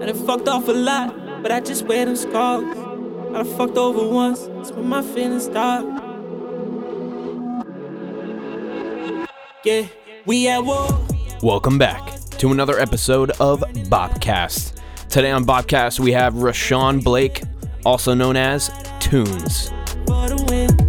I done fucked off a lot, but I just wear them scars. I done fucked over once, that's when my feelings start. Yeah, we at war. Welcome back to another episode of Bobcast. Today on Bobcast, we have Rashawn Blake, also known as Tunes. for the win.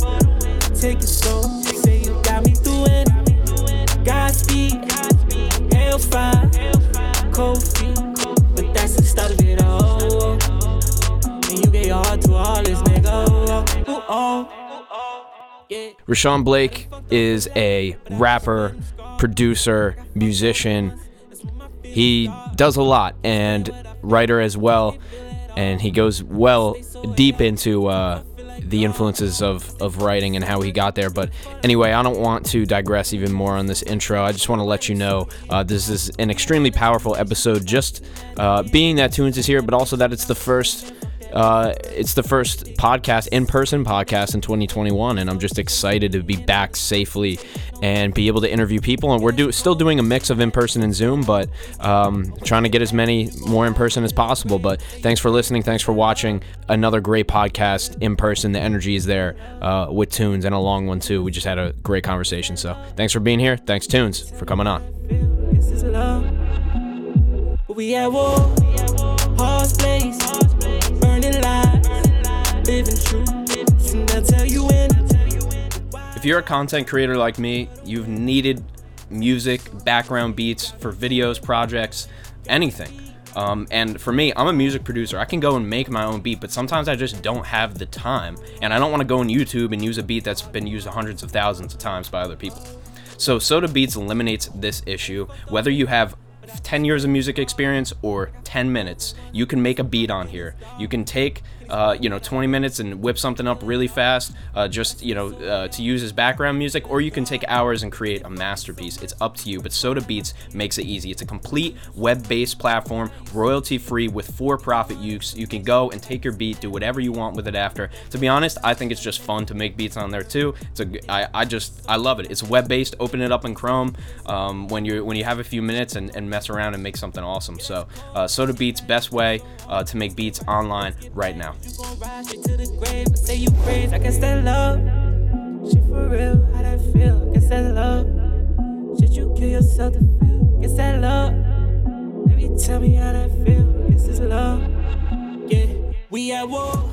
Rashawn Blake is a rapper, producer, musician. He does a lot and writer as well. And he goes well deep into uh, the influences of, of writing and how he got there. But anyway, I don't want to digress even more on this intro. I just want to let you know uh, this is an extremely powerful episode, just uh, being that Tunes is here, but also that it's the first uh, it's the first podcast, in-person podcast in 2021, and I'm just excited to be back safely and be able to interview people. And we're do- still doing a mix of in-person and Zoom, but um, trying to get as many more in person as possible. But thanks for listening. Thanks for watching another great podcast in person. The energy is there uh, with Tunes and a long one too. We just had a great conversation. So thanks for being here. Thanks Tunes for coming on. Burning. Living. Soon they'll tell you when. If you're a content creator like me, you've needed music, background beats for videos, projects, anything. Um, and for me, I'm a music producer. I can go and make my own beat, but sometimes I just don't have the time. And I don't want to go on YouTube and use a beat that's been used hundreds of thousands of times by other people. So Soda Beats eliminates this issue. Whether you have 10 years of music experience or 10 minutes, you can make a beat on here. You can take, uh, you know, 20 minutes and whip something up really fast, uh, just, you know, uh, to use as background music, or you can take hours and create a masterpiece. It's up to you, but Soda Beats makes it easy. It's a complete web based platform, royalty free with for profit use. You can go and take your beat, do whatever you want with it after. To be honest, I think it's just fun to make beats on there too. It's a, I, I just, I love it. It's web based. Open it up in Chrome um, when you when you have a few minutes and, and mess around and make something awesome. So, uh, Soda Beats, best way uh, to make beats online right now. You gon' ride straight to the grave. I say you praise. I guess that love. Shit for real. How that feel? I Guess that love. Should you kill yourself to feel? Guess that love. Baby, tell me how that feel. Guess it's love. Yeah, we at war.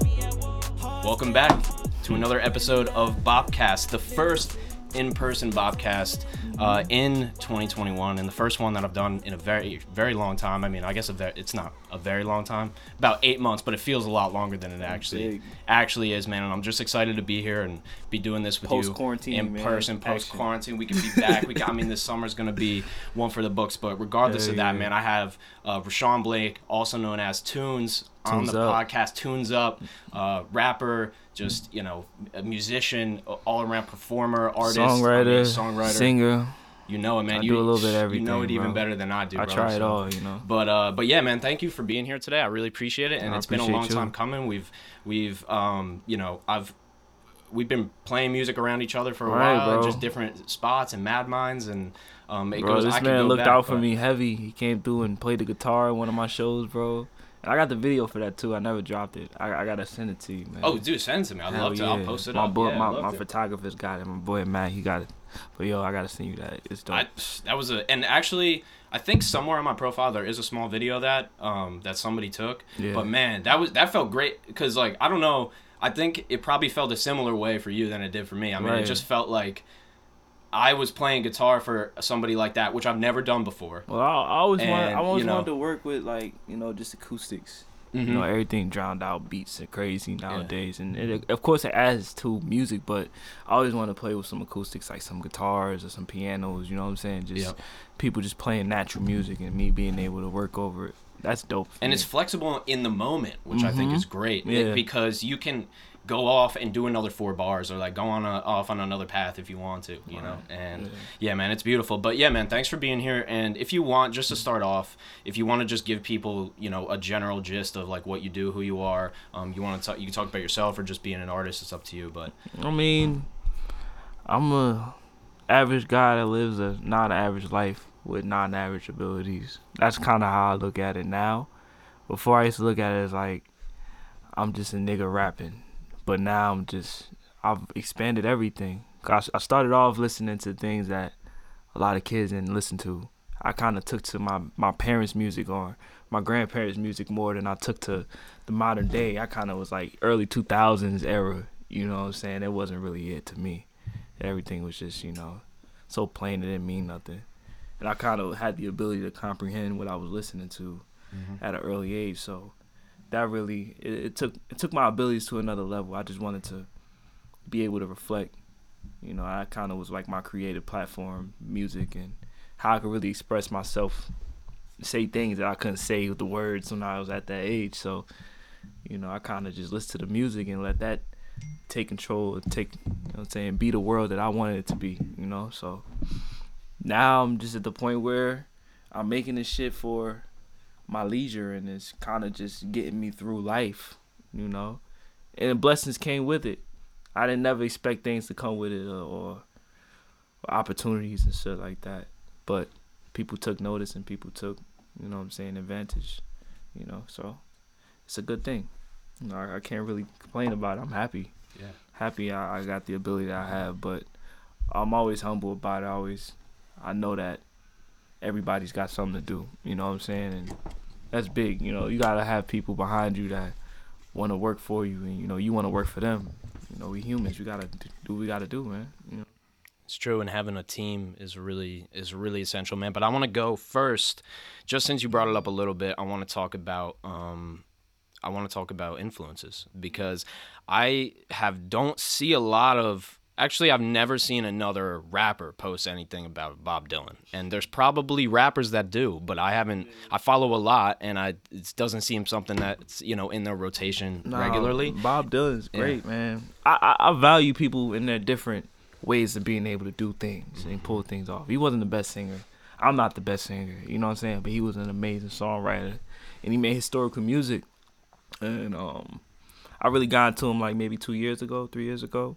Welcome back to another episode of Bobcast, the first in-person Bobcast uh, in 2021, and the first one that I've done in a very, very long time. I mean, I guess ve- it's not a very long time, about eight months, but it feels a lot longer than it actually Big. actually is, man. And I'm just excited to be here and be doing this with you Post-quarantine, in man. person, post quarantine. We can be back. we can, I mean, this summer's gonna be one for the books. But regardless Hell of that, man, I have uh, Rashawn Blake, also known as Tunes, on the Up. podcast. Tunes up, uh, rapper, just you know, a musician, all around performer, artist, I mean, songwriter, songwriter. singer. You know it, man. I you do a little bit of You know it everything, even bro. better than I do. I bro, try it all, you know. But uh, but yeah, man. Thank you for being here today. I really appreciate it, and I it's been a long you. time coming. We've we've um you know I've we've been playing music around each other for a Right, while, just different spots and Mad Minds, and um it Bro, goes. this man go looked back, out for me heavy. He came through and played the guitar in one of my shows, bro. I got the video for that too. I never dropped it. I, I gotta send it to you, man. Oh, dude, send it to me. I'd Hell love to. I'll yeah. post it my up. Boy, yeah, my, my photographer's got it. My boy Matt, he got it. But yo, I gotta send you that. It's dope. I, that was a and actually I think somewhere on my profile there is a small video of that um that somebody took. Yeah. But man, that was that felt great because like I don't know, I think it probably felt a similar way for you than it did for me. I mean, it just felt like I was playing guitar for somebody like that, which I've never done before. well, I, I always wanted, I always you know- wanted to work with like you know just acoustics. Mhm. You know, everything drowned out beats are crazy nowadays, and it, of course it adds to music. But I always want to play with some acoustics, like some guitars or some pianos. You know what I'm saying? Just Yep. people just playing natural music, and me being able to work over it. That's dope. and me. it's flexible in the moment, which I think Mhm. is great Yeah. because you can go off and do another four bars or like go on a, off on another path if you want to, you know. And Yeah. yeah. man, it's beautiful. But yeah, man, thanks for being here. And if you want, just to start off, if you want to just give people, you know, a general gist of like what you do, who you are, um, you want to talk, you can talk about yourself or just being an artist. It's up to you. But I mean, I'm a average guy that lives a non-average life with non-average abilities. That's kind of how I look at it now. before I used to look at it as like I'm just a nigga rapping, but now I'm just I've expanded everything. I started off listening to things that a lot of kids didn't listen to. I kind of took to my my parents' music or my grandparents' music more than I took to the modern day. I kind of was like early 2000s era. You know what I'm saying? It wasn't really it to me. Everything was just you know so plain it didn't mean nothing. And I kind of had the ability to comprehend what I was listening to Mm-hmm. at an early age. So that really it, it took it took my abilities to another level. I just wanted to be able to reflect. You know, I kind of was like my creative platform, music, and how I could really express myself, say things that I couldn't say with the words when I was at that age. So, you know, I kind of just listened to the music and let that take control, and take, you know, I'm saying, be the world that I wanted it to be. You know, so now I'm just at the point where I'm making this shit for my leisure and it's kind of just getting me through life, you know. And blessings came with it. I didn't never expect things to come with it or, or opportunities and shit like that. But people took notice and people took, you know what I'm saying, advantage, you know. So it's a good thing. You know, I, I can't really complain about it. I'm happy. Yeah. Happy I, I got the ability that I have, but I'm always humble about it. I always I know that everybody's got something to do. You know what I'm saying? And that's big. You know, you gotta have people behind you that want to work for you, and you know you want to work for them. You know, we humans. We gotta do we gotta do, man. You know. It's true, and having a team is really is really essential, man. But I want to go first, just since you brought it up a little bit. I want to talk about um, I want to talk about influences because I have don't see a lot of. Actually, I've never seen another rapper post anything about Bob Dylan, and there's probably rappers that do, but I haven't. I follow a lot, and I it doesn't seem something that's you know in their rotation Nah, regularly. Bob Dylan's Yeah. great, man. I, I I value people in their different ways of being able to do things and pull things off. He wasn't the best singer. I'm not the best singer, you know what I'm saying? But he was an amazing songwriter, and he made historical music. And um, I really got into him like maybe two years ago, three years ago,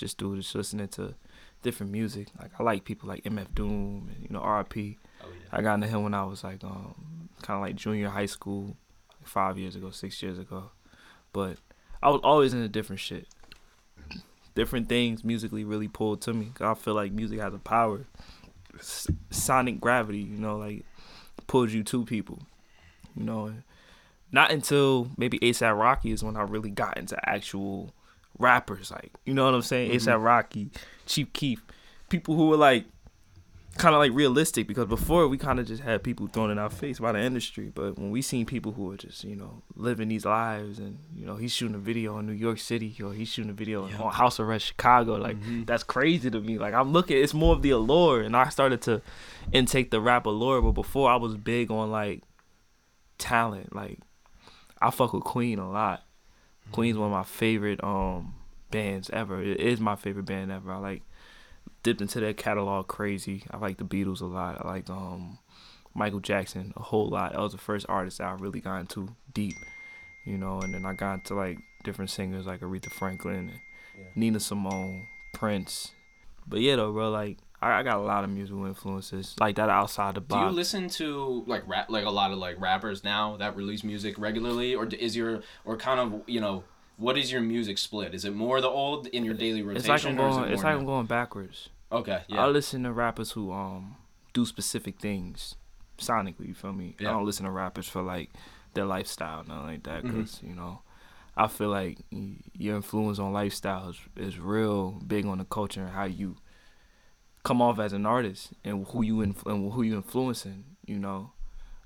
just through just listening to different music. Like I like people like MF Doom and you know RP. Oh, I got into him when I was like um kind of like junior high school, like five years ago, six years ago. But I was always into different shit. Different things musically really pulled to me. I feel like music has a power, S- sonic gravity. You know, like pulls you to people. You know, not until maybe ASAP Rocky is when I really got into actual rappers. Like you know what I'm saying? ASAP mm-hmm. Rocky, Chief Keef, people who were like kind of like realistic because before we kind of just had people thrown in our face by the industry but when we seen people who are just you know living these lives and you know he's shooting a video in new york city or he's shooting a video in on house arrest chicago like mm-hmm. that's crazy to me. Like i'm looking it's more of the allure and i started to intake the rap allure but before i was big on like talent. Like i fuck with queen a lot queen's one of my favorite um bands ever it is my favorite band ever i like dipped into their catalog crazy. I like the Beatles a lot. I like um Michael Jackson a whole lot. That was the first artist that I really got into deep, you know. And then I got into like different singers like Aretha Franklin, and Nina Simone, Prince. But yeah, though, bro, like I, I got a lot of musical influences like that outside the box. Do you listen to like rap, like a lot of like rappers now that release music regularly, or is your or kind of you know what is your music split? Is it more the old in your daily rotation? it's like I'm going. it It's like I'm going backwards. Okay, yeah. I listen to rappers who um do specific things sonically. You feel me? Yeah. I don't listen to rappers for like their lifestyle, nothing like that. Because you know, I feel like your influence on lifestyle is, is real big on the culture and how you come off as an artist and who you inf- and who you influencing. You know,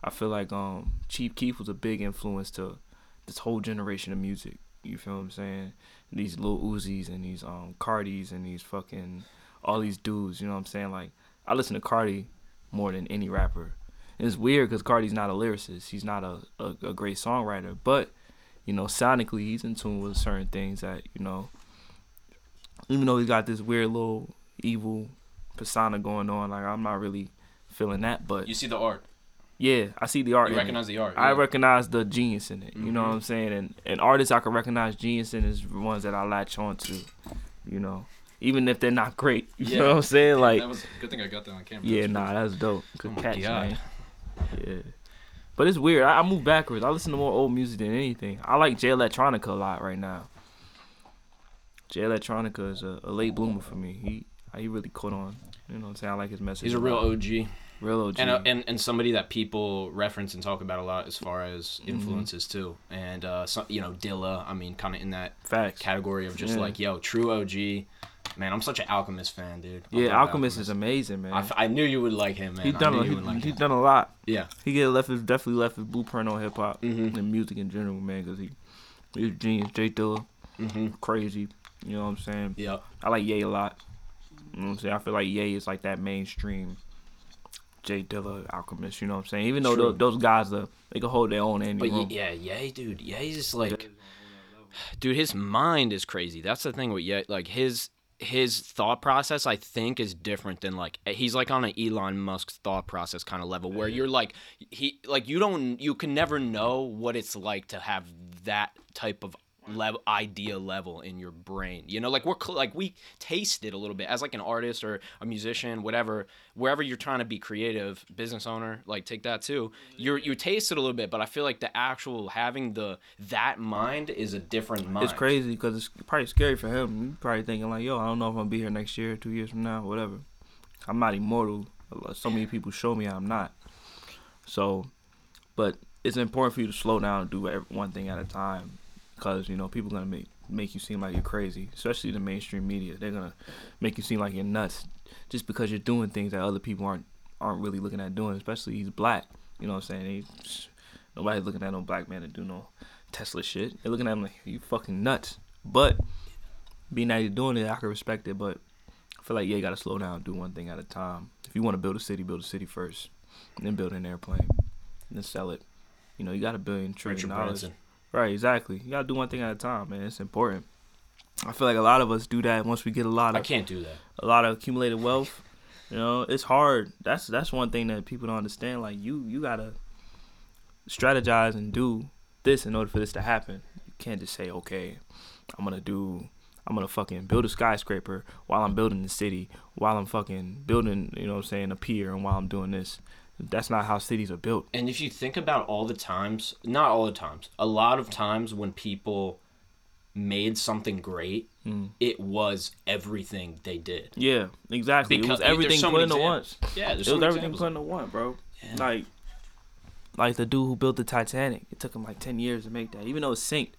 I feel like um Chief Keef was a big influence to this whole generation of music. You feel what I'm saying? These little Uzis and these um Cartis and these fucking all these dudes. You know what I'm saying? Like I listen to Carti more than any rapper. And it's weird because Carti's not a lyricist. He's not a, a, a great songwriter, but you know, sonically he's in tune with certain things that you know. Even though he's got this weird little evil persona going on, like I'm not really feeling that. But you see the art. yeah, I see the art. You in it. recognize the art. I yeah. recognize the genius in it. You know Mhm. what I'm saying? And and artists I can recognize genius in is ones that I latch on to. You know, even if they're not great. You Yeah. know what I'm saying? Like, that was a good thing I got that on camera. yeah, That's nah, that's dope. Oh Good my catch, man. Yeah. But it's weird. I, I move backwards. I listen to more old music than anything. I like Jay Electronica a lot right now. Jay Electronica is a, a late bloomer for me. He he really caught on. You know what I'm saying? I like his message. He's a real. OG. real OG. and, uh, and and somebody that people reference and talk about a lot as far as Mm-hmm. influences too and uh so, you know dilla i mean kind of in that Facts. category of just Yeah. like yo true og man i'm such an alchemist fan dude I Yeah, love Alchemist is amazing, man. I, f- I knew you would like him man He's done a, he, like he's done a lot. yeah He get left his definitely left his blueprint on hip hop Mhm. and music in general, man. Because he he's a genius. J Dilla, hmm crazy. You know what I'm saying? yeah I like Ye a lot. You know what I'm saying? I feel like Ye is like that mainstream J Dilla Alchemist. You know what I'm saying? Even though those, those guys, uh, they can hold their own in but room. yeah yeah dude yeah he's just like dude his mind is crazy that's the thing with yeah like his his thought process i think is different than like he's like on an elon musk's thought process kind of level where you're like he like you don't you can never know what it's like to have that type of level idea level in your brain you know like we're cl- like we taste it a little bit as like an artist or a musician whatever wherever you're trying to be creative business owner like take that too you're you taste it a little bit but i feel like the actual having the that mind is a different mind It's crazy because it's probably scary for him. He's probably thinking like, "Yo, I don't know if I'm gonna be here next year, two years from now, whatever. I'm not immortal. So many people show me I'm not. So, but it's important for you to slow down and do one thing at a time, because you know people gonna make make you seem like you're crazy, especially the mainstream media. They're gonna make you seem like you're nuts just because you're doing things that other people aren't aren't really looking at doing. Especially he's black. You know what I'm saying? He, nobody's looking at no black man to do no Tesla shit. They're looking at him like you fucking nuts. But being that he's doing it, I can respect it. But I feel like yeah, you gotta slow down, do one thing at a time. If you want to build a city, build a city first, and then build an airplane, then sell it. You know, you got a billion trillion richard dollars. branson Right, exactly. You gotta do one thing at a time, man. It's important. I feel like a lot of us do that once we get a lot of i can't do that a lot of accumulated wealth. You know, it's hard. That's that's one thing that people don't understand. Like you, you gotta strategize and do this in order for this to happen. You can't just say, okay, I'm gonna do, I'm gonna fucking build a skyscraper while I'm building the city, while I'm fucking building, you know, what I'm saying a pier, and while I'm doing this. That's not how cities are built. And if you think about all the times, not all the times, a lot of times when people made something great, Mm. it was everything they did. Yeah, exactly. Because- it was everything so put into once. Yeah, there's It so was everything put into one, bro. Yeah. Like, like the dude who built the Titanic. It took him like ten years to make that. Even though it sank,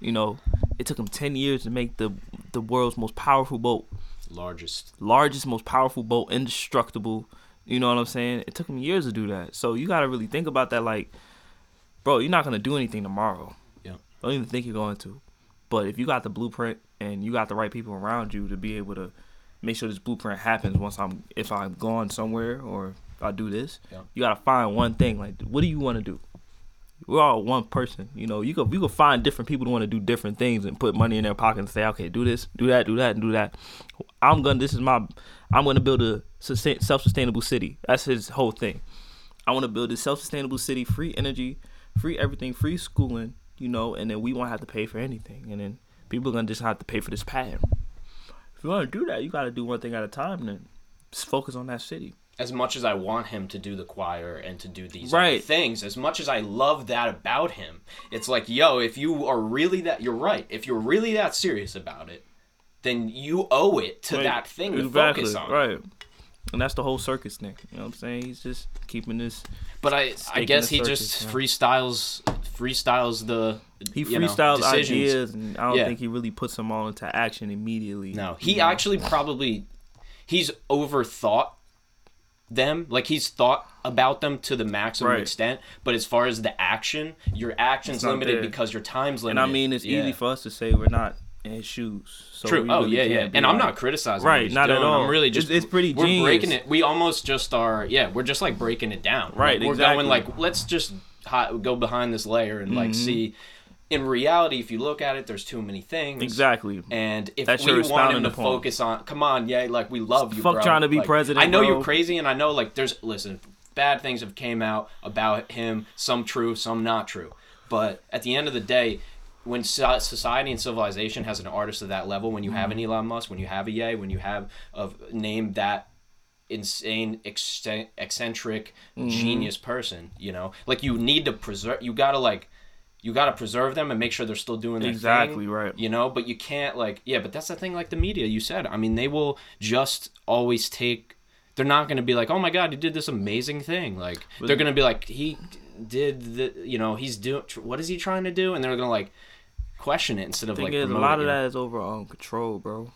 you know, it took him ten years to make the the world's most powerful boat, Largest. largest, most powerful boat, indestructible. You know what I'm saying? It took him years to do that. So you got to really think about that. Like, bro, you're not gonna do anything tomorrow. Yeah. Don't even think you're going to. But if you got the blueprint and you got the right people around you to be able to make sure this blueprint happens once I'm if I'm gone somewhere or I do this, Yeah. you gotta find one thing. Like, what do you want to do? We're all one person, you know. You could you could find different people to want to do different things and put money in their pocket and say, okay, do this, do that, do that, and do that. I'm gonna. This is my. I'm gonna build a sustain, self-sustainable city. That's his whole thing. I want to build a self-sustainable city, free energy, free everything, free schooling, you know, and then we won't have to pay for anything, and then people are gonna just have to pay for this patent. If you want to do that, you got to do one thing at a time. Then just focus on that city. As much as I want him to do the choir and to do these Right. things, as much as I love that about him, it's like, yo, if you are really that, you're right. If you're really that serious about it, then you owe it to Right. that thing to Exactly, focus on. Right. And that's the whole circus thing. You know what I'm saying? He's just keeping this. But I, I guess he circus, just freestyles, freestyles the. He you know, freestyles ideas, and I don't Yeah. think he really puts them all into action immediately. No, he You know? actually probably he's overthought them. Like he's thought about them to the maximum Right. extent. But as far as the action, your action's limited there. because your time's limited. And. I mean, it's Yeah. easy for us to say we're not in his shoes. So True. Oh really yeah, yeah. be And I'm not criticizing. Right, what he's not at all. I'm really just. It's- it's pretty We're genius. breaking it. We almost just are. Yeah, we're just like breaking it down. Right, Like, we're going like let's just hi- go behind this layer and like Mhm. see. In reality, if you look at it, there's too many things. Exactly. And if That's we your want him to upon. focus on, come on, yeah, like we love you, Fuck bro. trying to be Like, president, I know bro. you're crazy, and I know like there's listen, bad things have came out about him, some true, some not true. But at the end of the day, when society and civilization has an artist of that level, when you have Mm-hmm. an Elon Musk, when you have a Ye, when you have a name that insane eccentric Mm-hmm. genius person you know like you need to preserve you gotta like you gotta preserve them and make sure they're still doing their Exactly, thing, right. you know but you can't like yeah but that's the thing like the media you said i mean they will just always take they're not gonna be like oh my god he did this amazing thing like they're gonna be like he did the you know he's doing what is he trying to do and they're gonna like question it instead of thing like is, a lot of that is over on control, bro.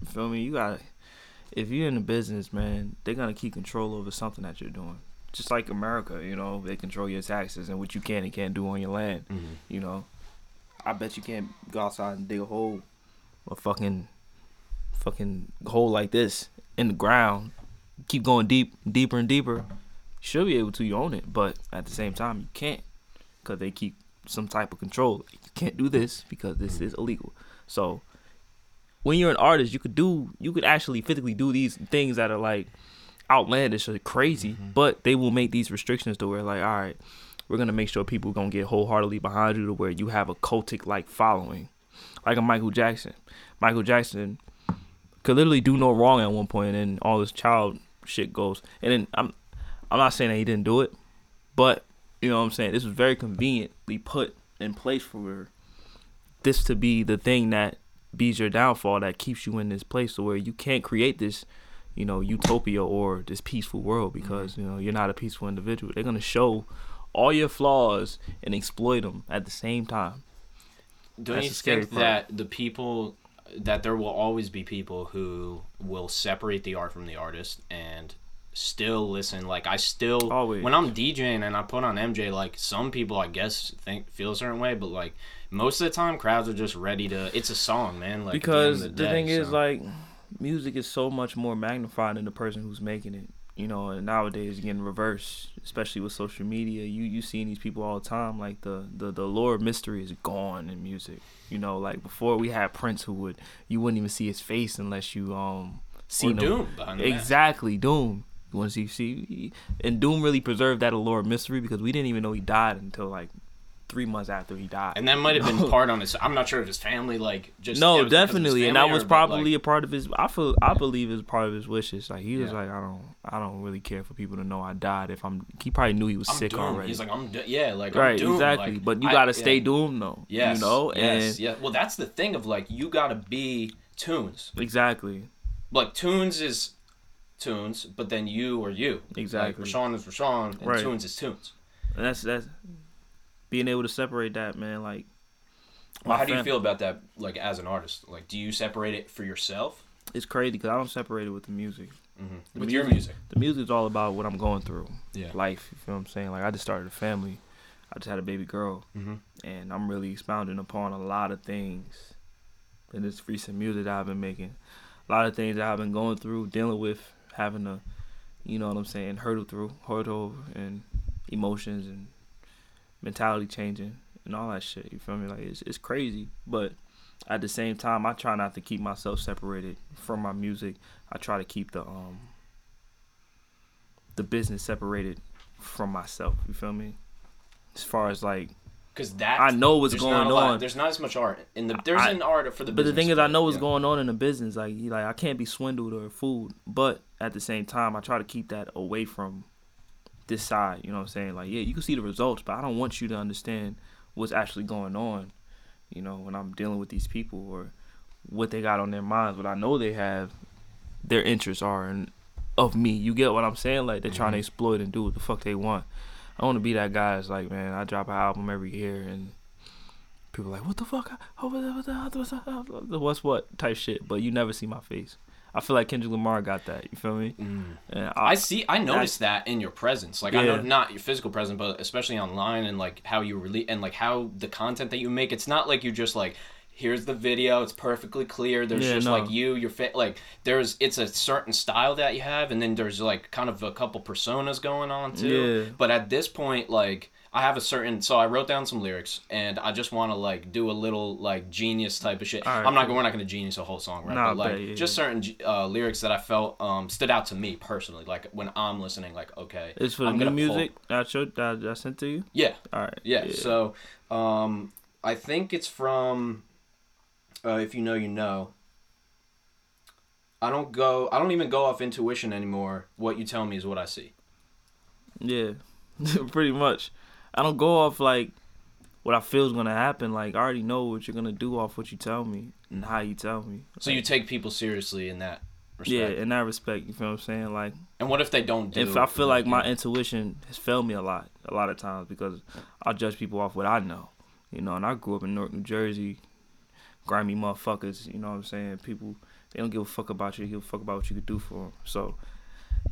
You feel me? You got if you're in the business, man, they're gonna keep control over something that you're doing. Just like America, you know, they control your taxes and what you can and can't do on your land. Mhm. You know, I bet you can't go outside and dig a hole, a fucking, fucking hole like this in the ground. Keep going deep, deeper and deeper. You should be able to. You own it, but at the same time, you can't because they keep some type of control. Can't do this because this mm. is illegal. So when you're an artist, you could do you could actually physically do these things that are like outlandish or crazy, mm-hmm. but they will make these restrictions to where like, all right, we're gonna make sure people gonna get wholeheartedly behind you to where you have a cultic like following, like a Michael Jackson. Michael Jackson could literally do no wrong at one point, and all this child shit goes. And then I'm I'm not saying that he didn't do it, but you know what I'm saying. This was very conveniently put in place for this to be the thing that be's your downfall that keeps you in this place where you can't create this you know utopia or this peaceful world mm-hmm. because you know you're not a peaceful individual. They're going to show all your flaws and exploit them at the same time. Don't That's you think part. that the people that there will always be people who will separate the art from the artist and still listen like I still Always. when I'm DJing and I put on MJ like some people I guess think feel a certain way but like most of the time crowds are just ready to it's a song man like at the because the, day, thing is like music is so much more magnified than the person who's making it you know and nowadays getting reversed especially with social media you you seeing these people all the time like the the the lore of mystery is gone in music you know like before we had prince who would you wouldn't even see his face unless you um or seen him Doom behind. Exactly, Doom. You want to see, see, and Doom really preserved that allure of mystery because we didn't even know he died until like three months after he died. and that might have been part on his I'm not sure if his family like just no, was because of his definitely, and that was but, like, probably a part of his. I feel, I believe, it was part of his wishes. Like he was like, I don't, I don't really care for people to know I died. If I'm, he probably knew he was I'm sick doomed. already. He's like I'm do- yeah like I'm right, doomed. exactly. Like, but you gotta stay yeah. doomed though. Yes. you know, Yes. and yeah. Well, that's the thing of like you gotta be tunes. exactly, Like tunes is tunes, but then you are you. Exactly. Like, Rashawn is Rashawn, and Right. tunes is tunes. and that's that's being able to separate that, man. Like, Well, how do you feel about that? Like as an artist, like do you separate it for yourself It's crazy because I don't separate it with the music. mm-hmm. The with your music- The music? The music's all about what I'm going through. Yeah. life. You feel what I'm saying? Like I just started a family. I just had a baby girl, Mm-hmm. and I'm really expounding upon a lot of things in this recent music that I've been making. A lot of things that I've been going through, dealing with, having to, you know what I'm saying, hurdle through, hurdle over, and emotions and mentality changing and all that shit. You feel me? Like it's it's crazy, but at the same time, I try not to keep myself separated from my music. I try to keep the um the business separated from myself. You feel me? As far as like, Because that I know what's going on. There's not as much art in the. There's I- an art for the. but the thing is, I know what's yeah. going on in the business. Like, like I can't be swindled or fooled. But at the same time, I try to keep that away from this side. You know what I'm saying? Like, yeah, you can see the results, but I don't want you to understand what's actually going on. You know, when I'm dealing with these people or what they got on their minds, what I know they have, their interests are and of me. You get what I'm saying? Like they're trying to Mhm. exploit and do what the fuck they want. I want to be that guy that's like, man, I drop an album every year and people are like, what the fuck? What the- what the- what's the- the- What's what type shit? But you never see my face. I feel like Kendrick Lamar got that. You feel me? Mm. And I see. I noticed that in your presence. Like I know not your physical presence, but especially online and like how you release and like how the content that you make. It's not like you just like here's the video. It's perfectly clear. There's Yeah, just no. like you, your fit. Like there's it's a certain style that you have, and then there's like kind of a couple personas going on too. Yeah. But at this point, like. I have a certain so I wrote down some lyrics and I just want to like do a little like genius type of shit. Alright, I'm not cool. we're not gonna genius a whole song right, Nah, but like bet, yeah, just certain uh, lyrics that I felt um, stood out to me personally. Like when I'm listening, like okay, it's for the I'm new gonna pull- music that showed that I sent to you. Yeah, All right. yeah. So um, I think it's from uh, if you know, you know. I don't go. I don't even go off intuition anymore. What you tell me is what I see. Yeah, pretty much. I don't go off like what I feel is gonna happen. Like I already know what you're gonna do off what you tell me and how you tell me. So you take people seriously in that respect. yeah, in that respect, you feel what I'm saying? Like And what if they don't do? if I feel like my intuition has failed me a lot, a lot of times because I judge people off what I know, you know. And I grew up in Newark, New Jersey, grimy motherfuckers. You know what I'm saying? People they don't give a fuck about you. They give a fuck about what you could do for them. So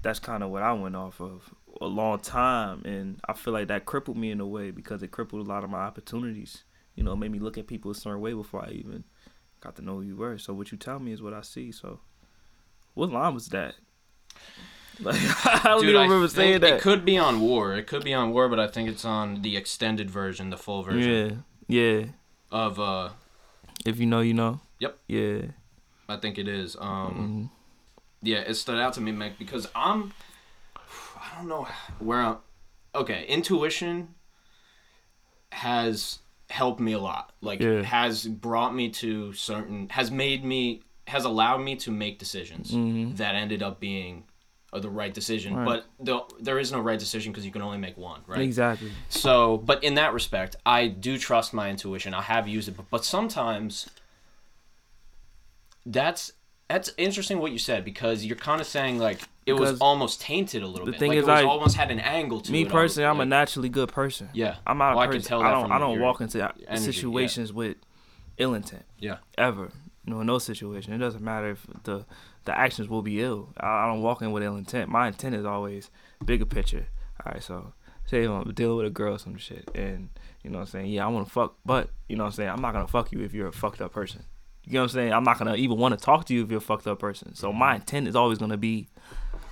that's kind of what I went off of a long time, and I feel like that crippled me in a way because it crippled a lot of my opportunities. You know, made me look at people a certain way before I even got to know who you were. So what you tell me is what I see. So what line was that? Like I don't Dude, even remember saying that. It could be on War. It could be on War, but I think it's on the extended version, the full version Yeah, yeah. of. uh If you know, you know. Yep. Yeah. I think it is. Um hmm Yeah, it stood out to me, Mick, because I'm. I don't know where I'm. Okay, intuition has helped me a lot. Like, Yeah. has brought me to certain. Has made me. Has allowed me to make decisions Mhm. that ended up being uh, the right decision. Right. But the, there is no right decision because you can only make one, right? Exactly. So, but in that respect, I do trust my intuition. I have used it, but, but sometimes that's that's interesting what you said because you're kind of saying like it was almost tainted a little the bit. thing like is, it was I- almost had an angle to Me personally, I'm a naturally good person. yeah. I'm not Well, I a can person. tell I don't. I don't walk into energy, yeah. situations with ill intent Yeah. ever. You know, in no situation. It doesn't matter if the the actions will be ill. I, I don't walk in with ill intent. My intent is always bigger picture. All right, so say I'm dealing with a girl or some shit, and you know what I'm saying. Yeah, I want to fuck, but you know what I'm saying. I'm not gonna fuck you if you're a fucked up person. You know what I'm saying? I'm not gonna even want to talk to you if you're a fucked up person. So my intent is always gonna be,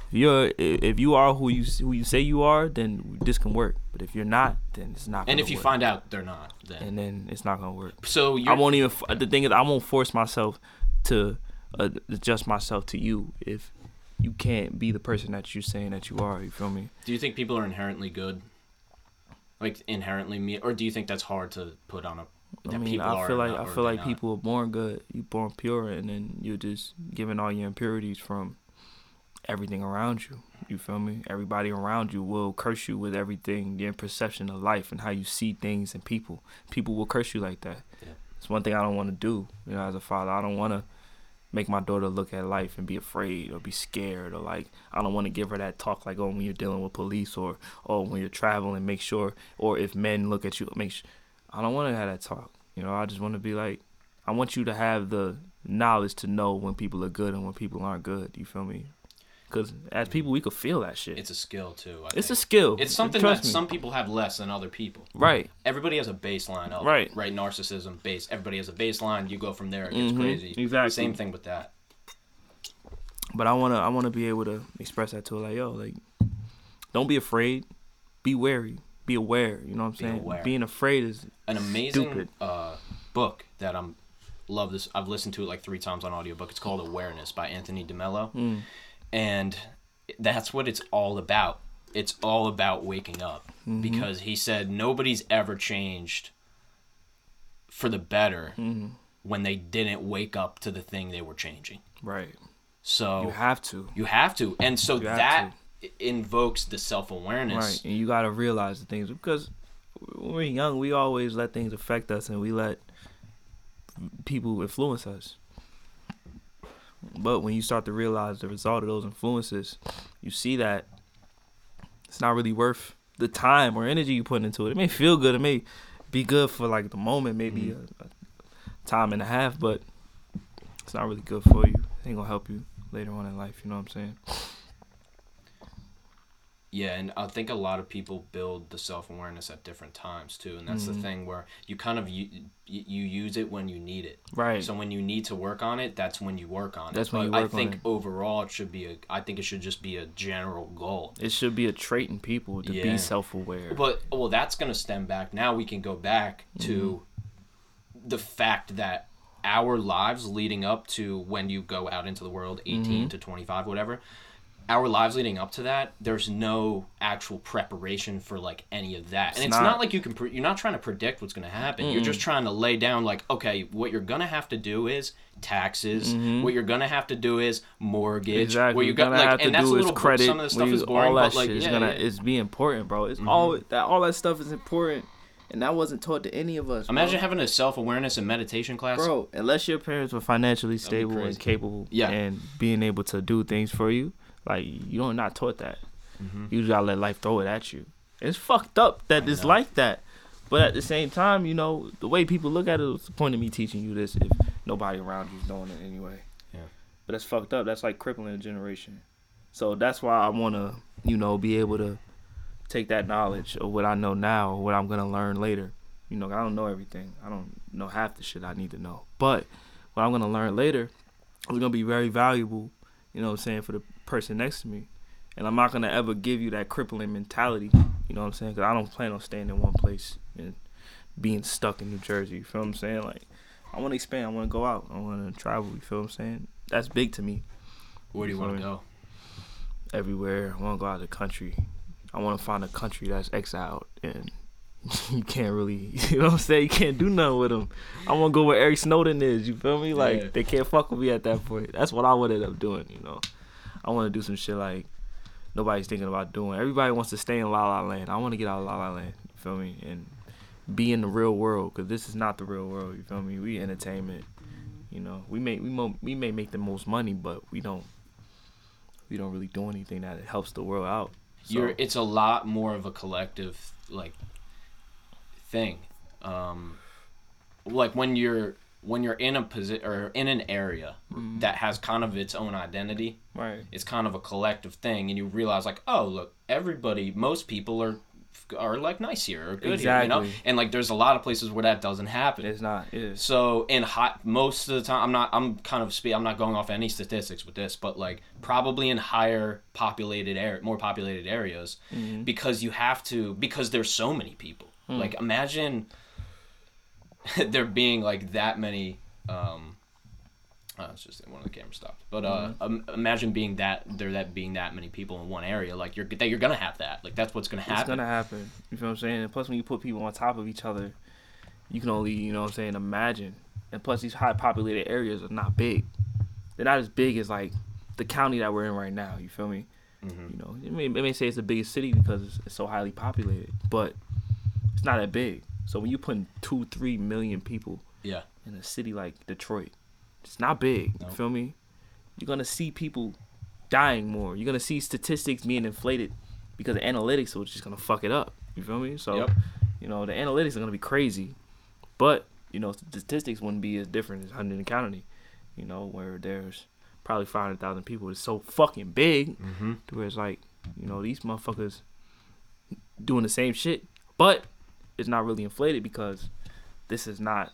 if you're if you are who you who you say you are, then this can work. But if you're not, then it's not. And if you work. find out they're not, then and then it's not gonna work. so I won't even. The thing is, I won't force myself to Uh, adjust myself to you if you can't be the person that you're saying that you are. You feel me? Do you think people are inherently good? Like inherently me, or do you think that's hard to put on a? That I mean, people I are feel like I feel like not? people are born good. You're born pure, and then you're just giving all your impurities from everything around you. You feel me? Everybody around you will curse you with everything, your perception of life and how you see things and people. People will curse you like that. Yeah. It's one thing I don't want to do. You know, as a father, I don't want to make my daughter look at life and be afraid or be scared or like I don't want to give her that talk like oh when you're dealing with police or oh when you're traveling make sure or if men look at you make sure I don't want to have that talk. You know, I just want to be like I want you to have the knowledge to know when people are good and when people aren't good. You feel me? Because as people, we could feel that shit. It's a skill too. I It's a skill. It's something Trust that me. some people have less than other people. right. Everybody has a baseline of Right. right narcissism base. Everybody has a baseline. You go from there. It gets Mhm, crazy. exactly. Same thing with that. But I wanna I wanna be able to express that to her like yo like don't be afraid, be wary, be aware. You know what I'm Be saying? aware. Being afraid is An amazing Stupid. uh, book that I'm love this. I've listened to it like three times on audiobook. It's called Awareness by Anthony DeMello, mm, and that's what it's all about. It's all about waking up Mm-hmm. because he said nobody's ever changed for the better mm, when they didn't wake up to the thing they were changing. right. So You have to. You have to. And so that invokes the self awareness. Right. And you gotta realize the things because when we're young, we always let things affect us and we let people influence us. But when you start to realize the result of those influences, you see that it's not really worth the time or energy you put into it. It may feel good, it may be good for like the moment, maybe mm-hmm. a, a time and a half, but it's not really good for you. It ain't gonna help you later on in life. You know what I'm saying? Yeah, and I think a lot of people build the self awareness at different times too, and that's Mhm. the thing where you kind of you, you use it when you need it. Right. So when you need to work on it, that's when you work on That's it. when But you work I on think it. overall it should be a. I think it should just be a general goal. It should be a trait in people to Yeah. be self aware. But well, that's gonna stem back. Now we can go back to Mm-hmm. the fact that our lives leading up to when you go out into the world, 18 Mhm. to twenty five, whatever. Our lives leading up to that, there's no actual preparation for like any of that, and It's not, not. like you can. Pre- you're not trying to predict what's going to happen. You're just trying to lay down like, okay, what you're gonna have to do is taxes. What you're gonna have to do is mortgage. Mm-hmm. Exactly. What you're gonna have to do is credit. Some of the stuff when is you- boring, all that but like, shit is yeah, gonna yeah. Mm-hmm. it's be important, bro. It's all that all that stuff is important, and that wasn't taught to any of us. bro. Imagine having a self awareness and meditation class. bro. Unless your parents were financially stable and capable, Yeah. and being able to do things for you, like you don't not taught that. Mm-hmm. You just gotta let life throw it at you. It's fucked up that it's know. like that. But at the same time, you know, the way people look at it, what's the point of me teaching you this if nobody around you's doing it anyway? Yeah. But that's fucked up. That's like crippling a generation. So that's why I wanna, you know, be able to take that knowledge of what I know now, what I'm gonna learn later. You know, I don't know everything. I don't know half the shit I need to know. But what I'm gonna learn later is gonna be very valuable, you know what I'm saying, for the person next to me. And I'm not gonna ever give you that crippling mentality, you know what I'm saying? Because I don't plan on staying in one place and being stuck in New Jersey. You feel what I'm saying? Like, I want to expand. I want to go out. I want to travel. You feel what I'm saying? That's big to me. Where do you want to go? Everywhere. I want to go out of the country. I want to find a country that's exiled and you can't really, you know what I'm saying? You can't do nothing with them. I want to go where Eric Snowden is. You feel me? Like Yeah. they can't fuck with me at that point. That's what I would end up doing. You know, I want to do some shit like nobody's thinking about doing. Everybody wants to stay in La La Land. I want to get out of La La Land. You feel me? And be in the real world because this is not the real world. You feel me? We entertainment. You know, we may we mo- we may make the most money, but we don't we don't really do anything that helps the world out. So, You're. It's a lot more of a collective like thing. Um, like when you're when you're in a position or in an area Mm-hmm. that has kind of its own identity. right. It's kind of a collective thing, and you realize like, oh, look, everybody, most people are are like nice here or good here, you know. Exactly. And like, there's a lot of places where that doesn't happen. It's not. It is. So in hot most of the time, I'm not. I'm kind of I'm not going off any statistics with this, but like probably in higher populated area, more populated areas, Mm-hmm. because you have to because there's so many people. Hmm. Like imagine there being like that many. Um, uh, it's just one of the cameras stopped. But uh, Mm-hmm. um, imagine being that there that being that many people in one area. Like you're that you're gonna have that. Like that's what's gonna happen. It's gonna happen. You feel what I'm saying? And plus, when you put people on top of each other, you can only, you know what I'm saying, imagine. And plus, these high populated areas are not big. They're not as big as like the county that we're in right now. You feel me? Mhm. You know, it may, it may say it's the biggest city because it's, it's so highly populated, but it's not that big. So when you put two, three million people Yeah. in a city like Detroit, it's not big. You feel me? You're gonna see people dying more. You're gonna see statistics being inflated because of analytics, which just gonna fuck it up. You feel me? So, Yep. you know, the analytics are gonna be crazy, but you know, statistics wouldn't be as different as Huntington County. You know, where there's probably 500,000 people. It's so fucking big Mm-hmm. to where it's like, you know, these motherfuckers doing the same shit, but it's not really inflated because this is not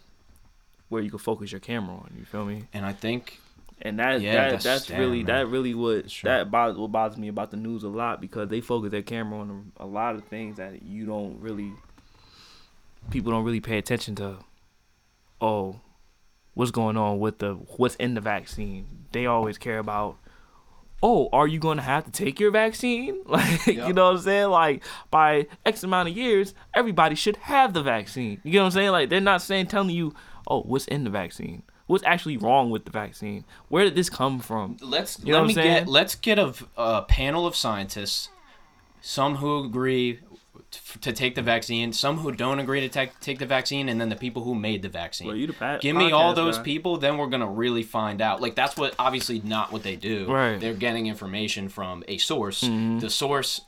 where you can focus your camera on. You feel me? And I think And that, Yeah, that that's- that's, damn, really man. that really what that bothers what bothers me about the news a lot because they focus their camera on a, a lot of things that you don't really people don't really pay attention to. Oh, what's going on with the what's in the vaccine? They always care about. Oh, are you going to have to take your vaccine? Like, you know what I'm saying? Like, by X amount of years, everybody should have the vaccine. You know what I'm saying? Like, they're not saying, telling you, oh, what's in the vaccine? What's actually wrong with the vaccine? Where did this come from? let's You know let me saying? get let's get a, a panel of scientists, some who agree t- to take the vaccine, some who don't agree to take take the vaccine, and then the people who made the vaccine. Well, you the pa- Give me all those guy. people, then we're gonna really find out. Like that's what obviously not what they do. Right. Mm-hmm. They're getting information from a source. The source,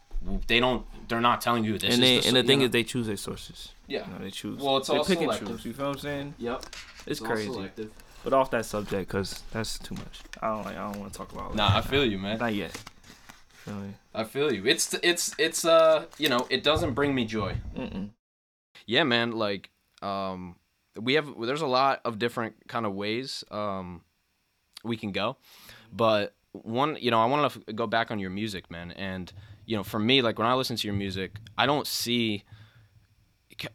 they don't. They're not telling you this. and is they, the, and the thing know? is, they choose their sources. yeah. You know, they choose. Well, it's they all pick and selective. choose. You feel what I'm saying? Yep. It's, all crazy. selective. But off that subject, cause that's too much. I don't like. I don't want to talk about. Nah, that I feel you, man. Not yet. Feel me? I feel you. It's it's it's uh you know it doesn't bring me joy. Mm-mm. Yeah, man. Like um, we have there's a lot of different kind of ways um we can go, but one you know I want to go back on your music, man. And you know for me, like when I listen to your music, I don't see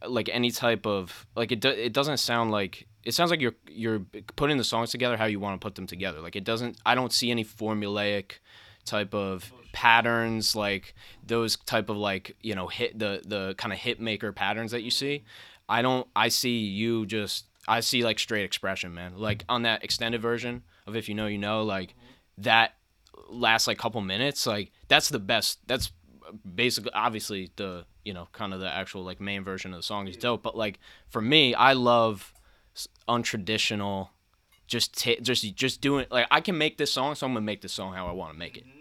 like any type of like it. Do, it doesn't sound like it sounds like you're you're putting the songs together how you want to put them together. Like it doesn't. I don't see any formulaic type of patterns, like those type of like you know hit the the kind of hit maker patterns that you see. I don't. I see you just. I see like straight expression, man. Like on that extended version of if you know you know, like that lasts like couple minutes. Like that's the best. That's basically obviously the you know kind of the actual like main version of the song is dope. But like for me, I love untraditional. Just ta- just just doing like I can make this song, so I'm gonna make this song how I want to make it. Mm-hmm.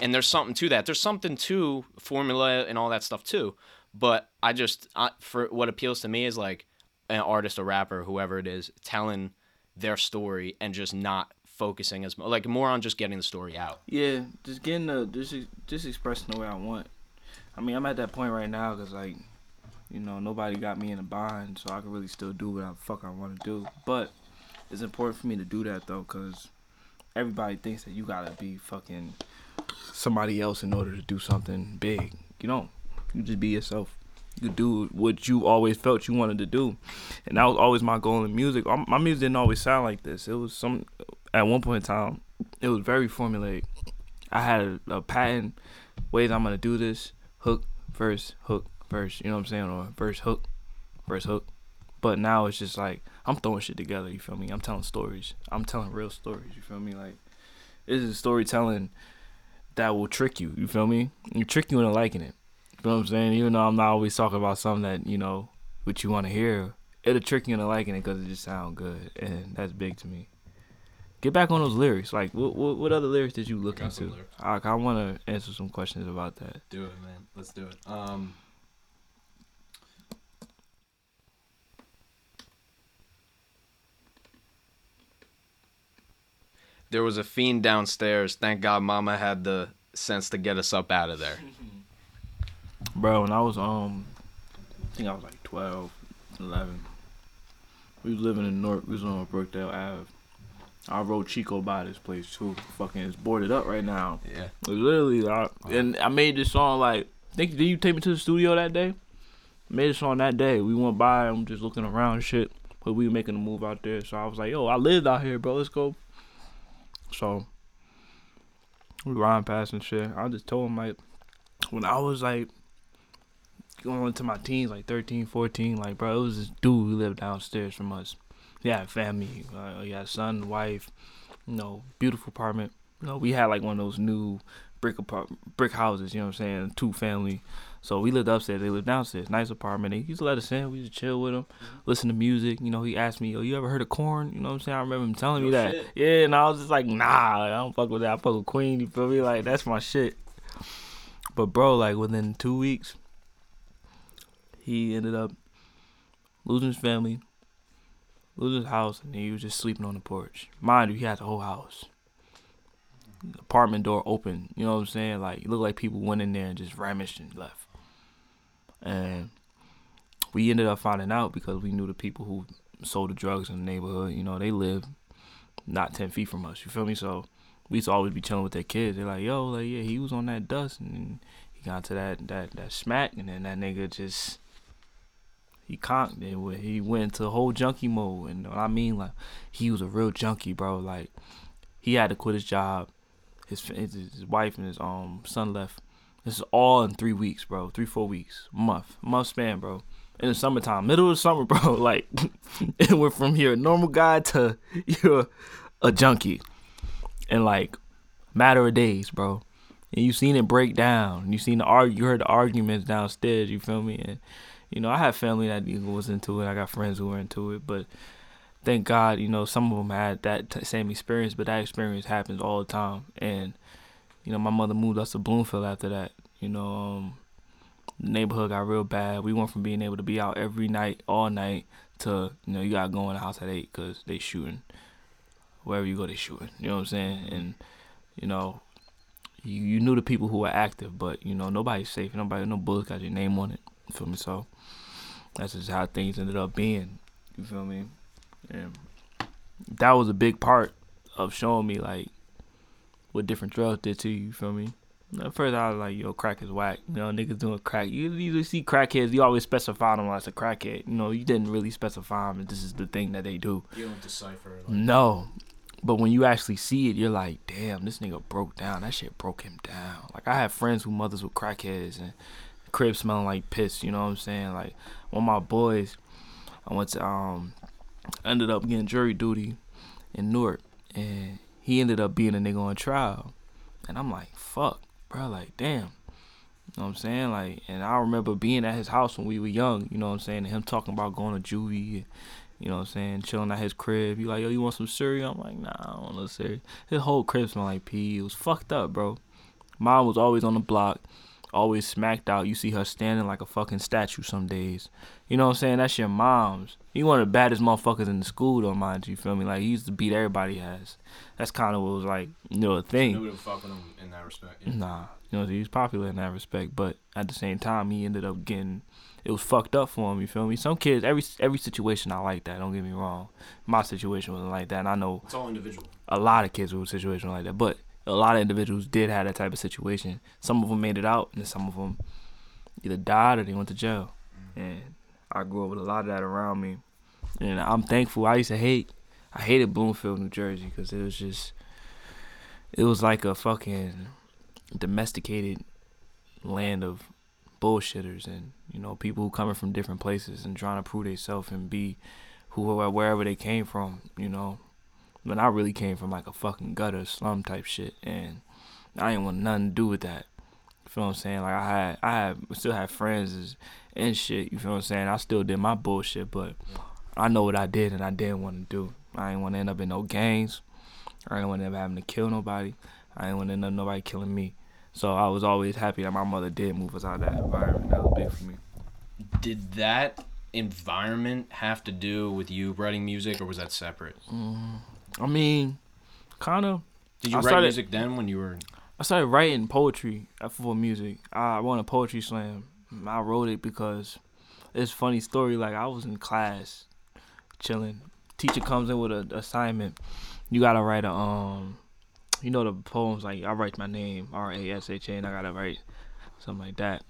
And there's something to that. There's something to formula and all that stuff too. But I just I, for what appeals to me is like an artist, a rapper, whoever it is, telling their story and just not focusing as like more on just getting the story out. Yeah, just getting the just just expressing the way I want. I mean, I'm at that point right now because like, you know, nobody got me in a bind, so I can really still do what fuck I want to do. But it's important for me to do that though, because everybody thinks that you gotta be fucking somebody else in order to do something big. You don't. You just be yourself. You do what you always felt you wanted to do, and that was always my goal in music. Um, My music didn't always sound like this. It was some at one point in time. It was very formulaic. I had a, a pattern ways I'm gonna do this: hook, verse, hook, verse. You know what I'm saying? Or verse, hook, verse, hook. But now it's just like I'm throwing shit together. You feel me? I'm telling stories. I'm telling real stories. You feel me? Like this is storytelling that will trick you. You feel me? You trick you into liking it. You know what I'm saying? Even though I'm not always talking about something that you know what you want to hear, it'll trick you into liking it because it just sounds good, and that's big to me. Get back on those lyrics. Like, what what, what other lyrics did you look into? I, I want to answer some questions about that. Do it, man. Let's do it. Um. There was a fiend downstairs. Thank God Mama had the sense to get us up out of there. Bro, when I was um, I think I was like 12, 11. We was living in North. We was on Brookdale Ave. I rode Chico by this place too. Fucking, it's boarded up right now. Yeah. It literally, I, and I made this song like. Think did you take me to the studio that day? Made this song that day. We went by. I'm just looking around and shit. But we were making a move out there, so I was like, "Yo, I lived out here, bro. Let's go." So we riding past and shit. I just told him like, when I was like going into my teens, like 13, 14, like bro, it was this dude who lived downstairs from us. Had family. Uh, he had a son, wife, you know, beautiful apartment. You know, we had like one of those new brick apart- brick houses. You know what I'm saying? Two family. So we lived upstairs. They lived downstairs. Nice apartment. He used to let us in. We used to chill with him, mm-hmm. listen to music. You know, he asked me, "Oh, you ever heard of Korn?" You know what I'm saying? I remember him telling me that. shit. Yeah, and I was just like, "Nah, I don't fuck with that. I fuck with Queen." You feel me? Like that's my shit. But bro, like within two weeks, he ended up losing his family, losing his house, and he was just sleeping on the porch. Mind you, he had the whole house. Apartment door open, you know what I'm saying? Like it looked like people went in there and just ramaged and left. And we ended up finding out because we knew the people who sold the drugs in the neighborhood. You know, they lived not ten feet from us. You feel me? So we used to always be chilling with their kids. They're like, "Yo, like yeah, he was on that dust and he got to that that that smack, and then that nigga just." He conked it. He went into whole junkie mode, and what I mean, like, he was a real junkie, bro. Like, he had to quit his job. His his, his wife and his um son left. This is all in three weeks, bro. Three four weeks, month, month span, bro. In the summertime, middle of summer, bro. Like, it went from here, a normal guy to you're a junkie, in like matter of days, bro. And you seen it break down. You seen the argue. You heard the arguments downstairs. You feel me? And you know, I have family that was into it. I got friends who were into it, but thank God, you know, some of them had that t- same experience. But that experience happens all the time. And you know, my mother moved us to Bloomfield after that. You know, um, the neighborhood got real bad. We went from being able to be out every night, all night, to you know, you gotta go in the house at eight because they shooting. Wherever you go, they shooting. You know what I'm saying? And you know, you, you knew the people who were active, but you know nobody's safe. Nobody, no bullets got your name on it. You feel me? So that's just how things ended up being. You feel me? And that was a big part of showing me like what different drugs did to you. You feel me? At first, I was like, "Yo, crack is whack." You know, niggas doing crack. You usually see crackheads. You always specify them as a crackhead. You know, you didn't really specify them. And this is the thing that they do. You don't decipher. No, But when you actually see it, you're like, damn, this nigga broke down. That shit broke him down. Like I have friends who mothers were crackheads and crib smelling like piss. You know what I'm saying? Like one of my boys, I went to um, ended up getting jury duty in Newark, and he ended up being a nigga on trial, and I'm like, fuck, bro, like damn. You know what I'm saying? Like, and I remember being at his house when we were young, you know what I'm saying? And him talking about going to juvie, you know what I'm saying? Chilling at his crib. He like, yo, you want some cereal? I'm like, nah, I don't want no cereal. His whole crib smelled like pee. It was fucked up, bro. Mom was always on the block, always smacked out. You see her standing like a fucking statue some days. You know what I'm saying? That's your mom's. He one of the baddest motherfuckers in the school, though, mind you. Feel me? Like he used to beat everybody ass. That's kind of what was like, you know, a thing. Nobody would fuck with him in that respect. yeah. Nah, you know, he was popular in that respect, but at the same time, he ended up getting it was fucked up for him. You feel me? Some kids, every every situation, I like that. Don't get me wrong. My situation wasn't like that, and I know It's all individual. a lot of kids were in a situation like that. But a lot of individuals did have that type of situation. Some of them made it out, and some of them either died or they went to jail. Mm. And I grew up with a lot of that around me, and I'm thankful. I used to hate, I hated Bloomfield, New Jersey, because it was just, it was like a fucking domesticated land of bullshitters and you know people who coming from different places and trying to prove themselves and be who wherever they came from. You know, but I really came from like a fucking gutter slum type shit, and I ain't want nothing to do with that. You feel what I'm saying? Like I had, I had, still had friends and shit. You feel what I'm saying? I still did my bullshit, but I know what I did and I didn't want to do. I ain't want to end up in no gangs. I ain't want to end up having to kill nobody. I ain't want to end up nobody killing me. So I was always happy that my mother did move us out of that environment. That was big for me. Did that environment have to do with you writing music, or was that separate? Mm-hmm. I mean, kind of. Did you I write started- music then when you were? I started writing poetry for music. I won a poetry slam. I wrote it because it's a funny story. Like I was in class, chilling. Teacher comes in with an assignment. You gotta write a um, you know the poems like I write my name R A S H A and I gotta write something like that.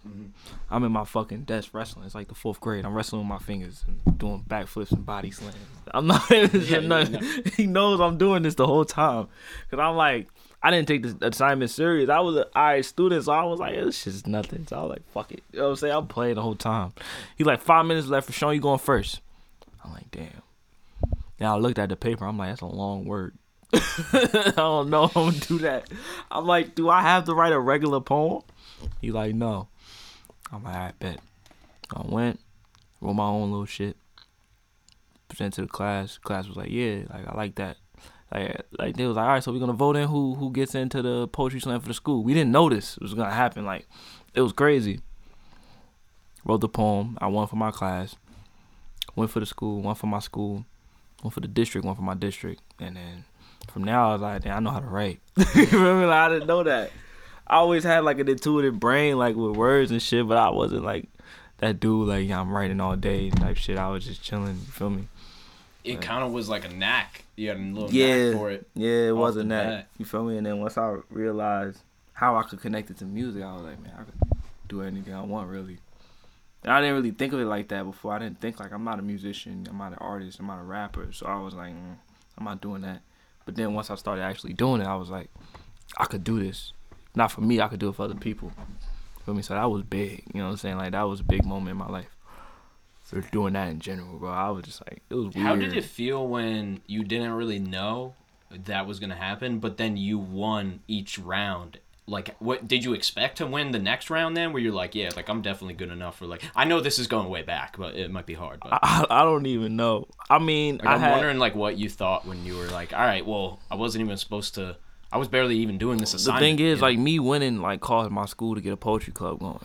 I'm in my fucking desk wrestling. It's like the fourth grade. I'm wrestling with my fingers and doing backflips and body slams. I'm not. Yeah, yeah, he knows I'm doing this the whole time. Cause I'm like, I didn't take the assignment serious. I was an alright student, so I was like, this shit's nothing. So I was like, fuck it. You know what I'm saying? I'm playing the whole time. He like five minutes left for Sean. You going first? I'm like, damn. Now I looked at the paper. I'm like, that's a long word. I don't know I'm gonna do that. I'm like, do I have to write a regular poem? He like, no. I'm like, I bet. I went, wrote my own little shit, presented to the class. Class was like, yeah, like I like that. Like, like they was like, all right, so we're gonna vote in who who gets into the poetry slam for the school. We didn't know this was gonna happen. Like, it was crazy. Wrote the poem. I won for my class. Went for the school. One for my school. One for the district. One for my district. And then from now, I was like, I know how to write. me? Like, I didn't know that. I always had like an intuitive brain, like with words and shit, but I wasn't like that dude. Like, yeah, I'm writing all day type shit. I was just chilling. You feel me? It kind of was like a knack. You had a little Yeah, knack for it. yeah, it wasn't the that. bat. You feel me? And then once I realized how I could connect it to music, I was like, man, I could do anything I want, really. And I didn't really think of it like that before. I didn't think like I'm not a musician, I'm not an artist, I'm not a rapper. So I was like, mm, I'm not doing that. But then once I started actually doing it, I was like, I could do this. Not for me, I could do it for other people. You Feel me? So that was big. You know what I'm saying? Like that was a big moment in my life. For doing that in general, bro. I was just like, it was weird. How did it feel when you didn't really know that was gonna happen, but then you won each round? Like, what did you expect to win the next round? Then, where you're like, yeah, like I'm definitely good enough for like. I know this is going way back, but it might be hard. But I, I don't even know. I mean, like, I I'm had, wondering like what you thought when you were like, all right, well, I wasn't even supposed to. I was barely even doing this assignment. the thing is, you know? like me winning, like caused my school to get a poetry club going.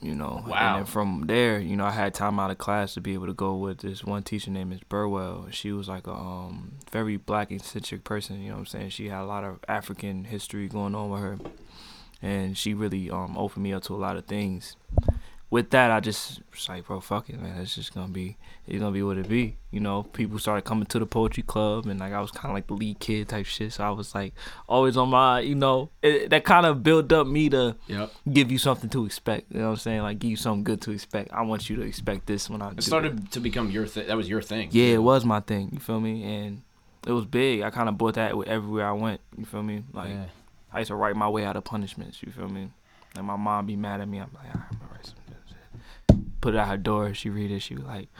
You know, Wow. And then from there, you know, I had time out of class to be able to go with this one teacher named Miss Burwell. She was like a um, very black eccentric person. You know what I'm saying? She had a lot of African history going on with her, and she really um opened me up to a lot of things. With that, I just was like, bro, fuck it, man. It's just gonna be, it's gonna be what it be. You know, people started coming to the poetry club, and like I was kind of like the lead kid type shit. So I was like always on my, you know, it, that kind of built up me to Yep. give you something to expect. You know what I'm saying? Like give you something good to expect. I want you to expect this when I It started to become your thing. That was your thing. yeah, it was my thing. You feel me? And it was big. I kind of brought that with everywhere I went. You feel me? Like yeah. I used to write my way out of punishments. You feel me? Like my mom be mad at me. I'm like, I'm gonna write some. Put it out her door. She read it. She was like,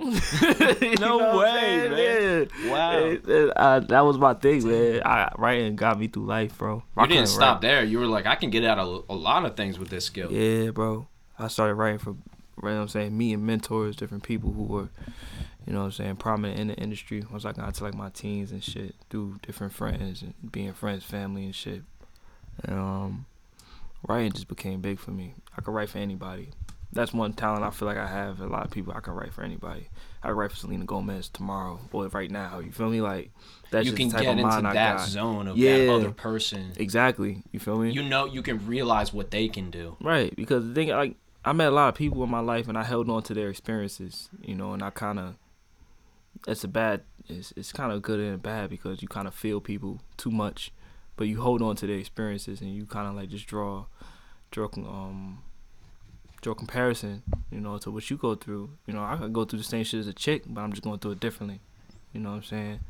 You know way, saying? man. Wow. It- it- I- that was my thing, man. I, writing got me through life, bro. I You didn't stop write. there. You were like, I can get out of a lot of things with this skill. Yeah, bro. I started writing for, you know what I'm saying, me and mentors, different people who were, you know what I'm saying, prominent in the industry. Once I got to like my teens and shit, through different friends and being friends, family and shit. And, um, writing just became big for me. I could write for anybody. That's one talent I feel like I have. A lot of people I can write for anybody. I write for Selena Gomez tomorrow or right now. You feel me? Like that's you just can the type get of into that got. zone of that other person. Exactly. You feel me? You know, you can realize what they can do. Right, because the thing like I met a lot of people in my life and I held on to their experiences, you know, and I kind of it's a bad it's it's kind of good and bad because you kind of feel people too much, but you hold on to their experiences and you kind of like just draw draw um draw comparison, you know, to what you go through. You know, I could go through the same shit as a chick, but I'm just going through it differently. You know what I'm saying?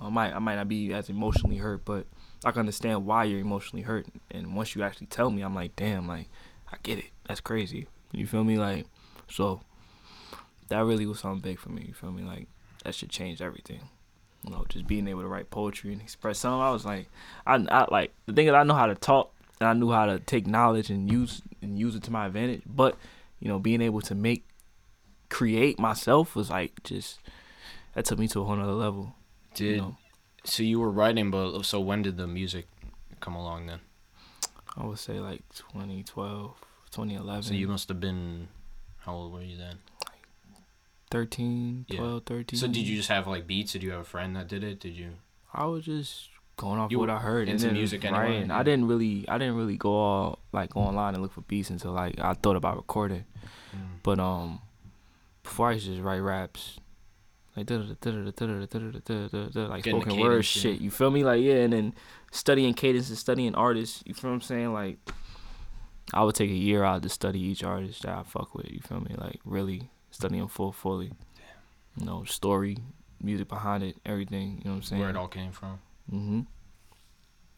I might I might not be as emotionally hurt, but I can understand why you're emotionally hurt. And once you actually tell me, I'm like, damn, like I get it. That's crazy. You feel me? Like, so that really was something big for me. You feel me? Like that should change everything. You know, just being able to write poetry and express something. I was like, I, I like the thing is I know how to talk and I knew how to take knowledge and use and use it to my advantage. But you know, being able to make create myself was like just that took me to a whole nother level. Did You know, so you were writing, but so when did the music come along then? I would say like 2012, 2011. So you must have been how old were you then? 13, Yeah. 12, 13. So did you just have like beats? Or did you have a friend that did it? Did you? I was just going off you what I heard into and music anyway. Right, and I didn't really I didn't really go all like go online and look for beats until like I thought about recording. Mm. But um before I used to just write raps. Like, like spoken word shit. You feel me? Like yeah, and then studying cadence and studying artists. You feel what I'm saying? Like I would take a year out to study each artist that I fuck with. You feel me? Like really studying full fully. You know story, music behind it, everything. You know what I'm saying? Where it all came from hmm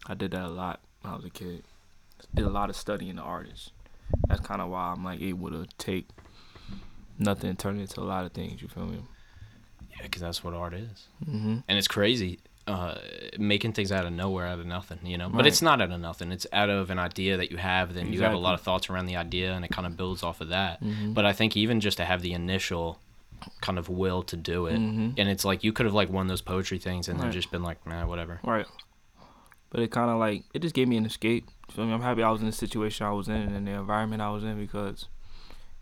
I did that a lot when I was a kid. Did a lot of studying the artists. That's kind of why I'm like able to take nothing and turn it into a lot of things. You feel me? Yeah, because that's what art is, Mm-hmm. and it's crazy. Uh, making things out of nowhere, out of nothing, you know. But it's not out of nothing. It's out of an idea that you have. Then you have a lot of thoughts around the idea, and it kind of builds off of that. Mhm. But I think even just to have the initial kind of will to do it, Mhm. and it's like you could have like won those poetry things and then just been like, nah, whatever. Right. But it kind of like it just gave me an escape. You Feel me? I'm happy I was in the situation I was in and the environment I was in because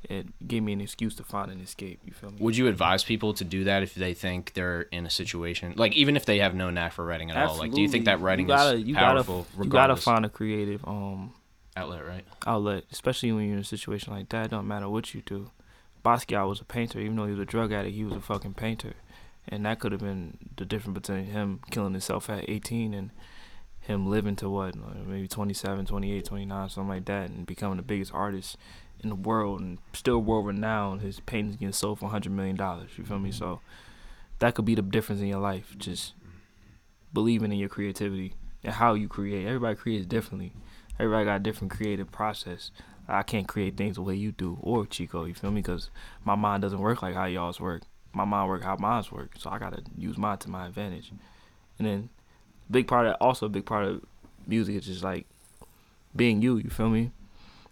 it gave me an excuse to find an escape. You feel me? Would you advise people to do that if they think they're in a situation like even if they have no knack for writing at all? Like, do you think that writing you gotta, is you powerful Gotta, you gotta find a creative um outlet, right? outlet, especially when you're in a situation like that. It don't matter what you do. Basquiat was a painter, even though he was a drug addict. He was a fucking painter, and that could have been the difference between him killing himself at 18 and him living to what, maybe 27, 28, 29, something like that, and becoming the biggest artist in the world and still world renowned. His paintings getting sold for 100 million dollars. You feel me? Mm-hmm. So that could be the difference in your life. Just believing in your creativity and how you create. Everybody creates differently. Everybody got a different creative process. I can't create things the way you do or Chico. You feel me? Because my mind doesn't work like how y'all's work. My mind work how mine's work. So I gotta use mine to my advantage. And then, big part of also a big part of music is just like being you. You feel me?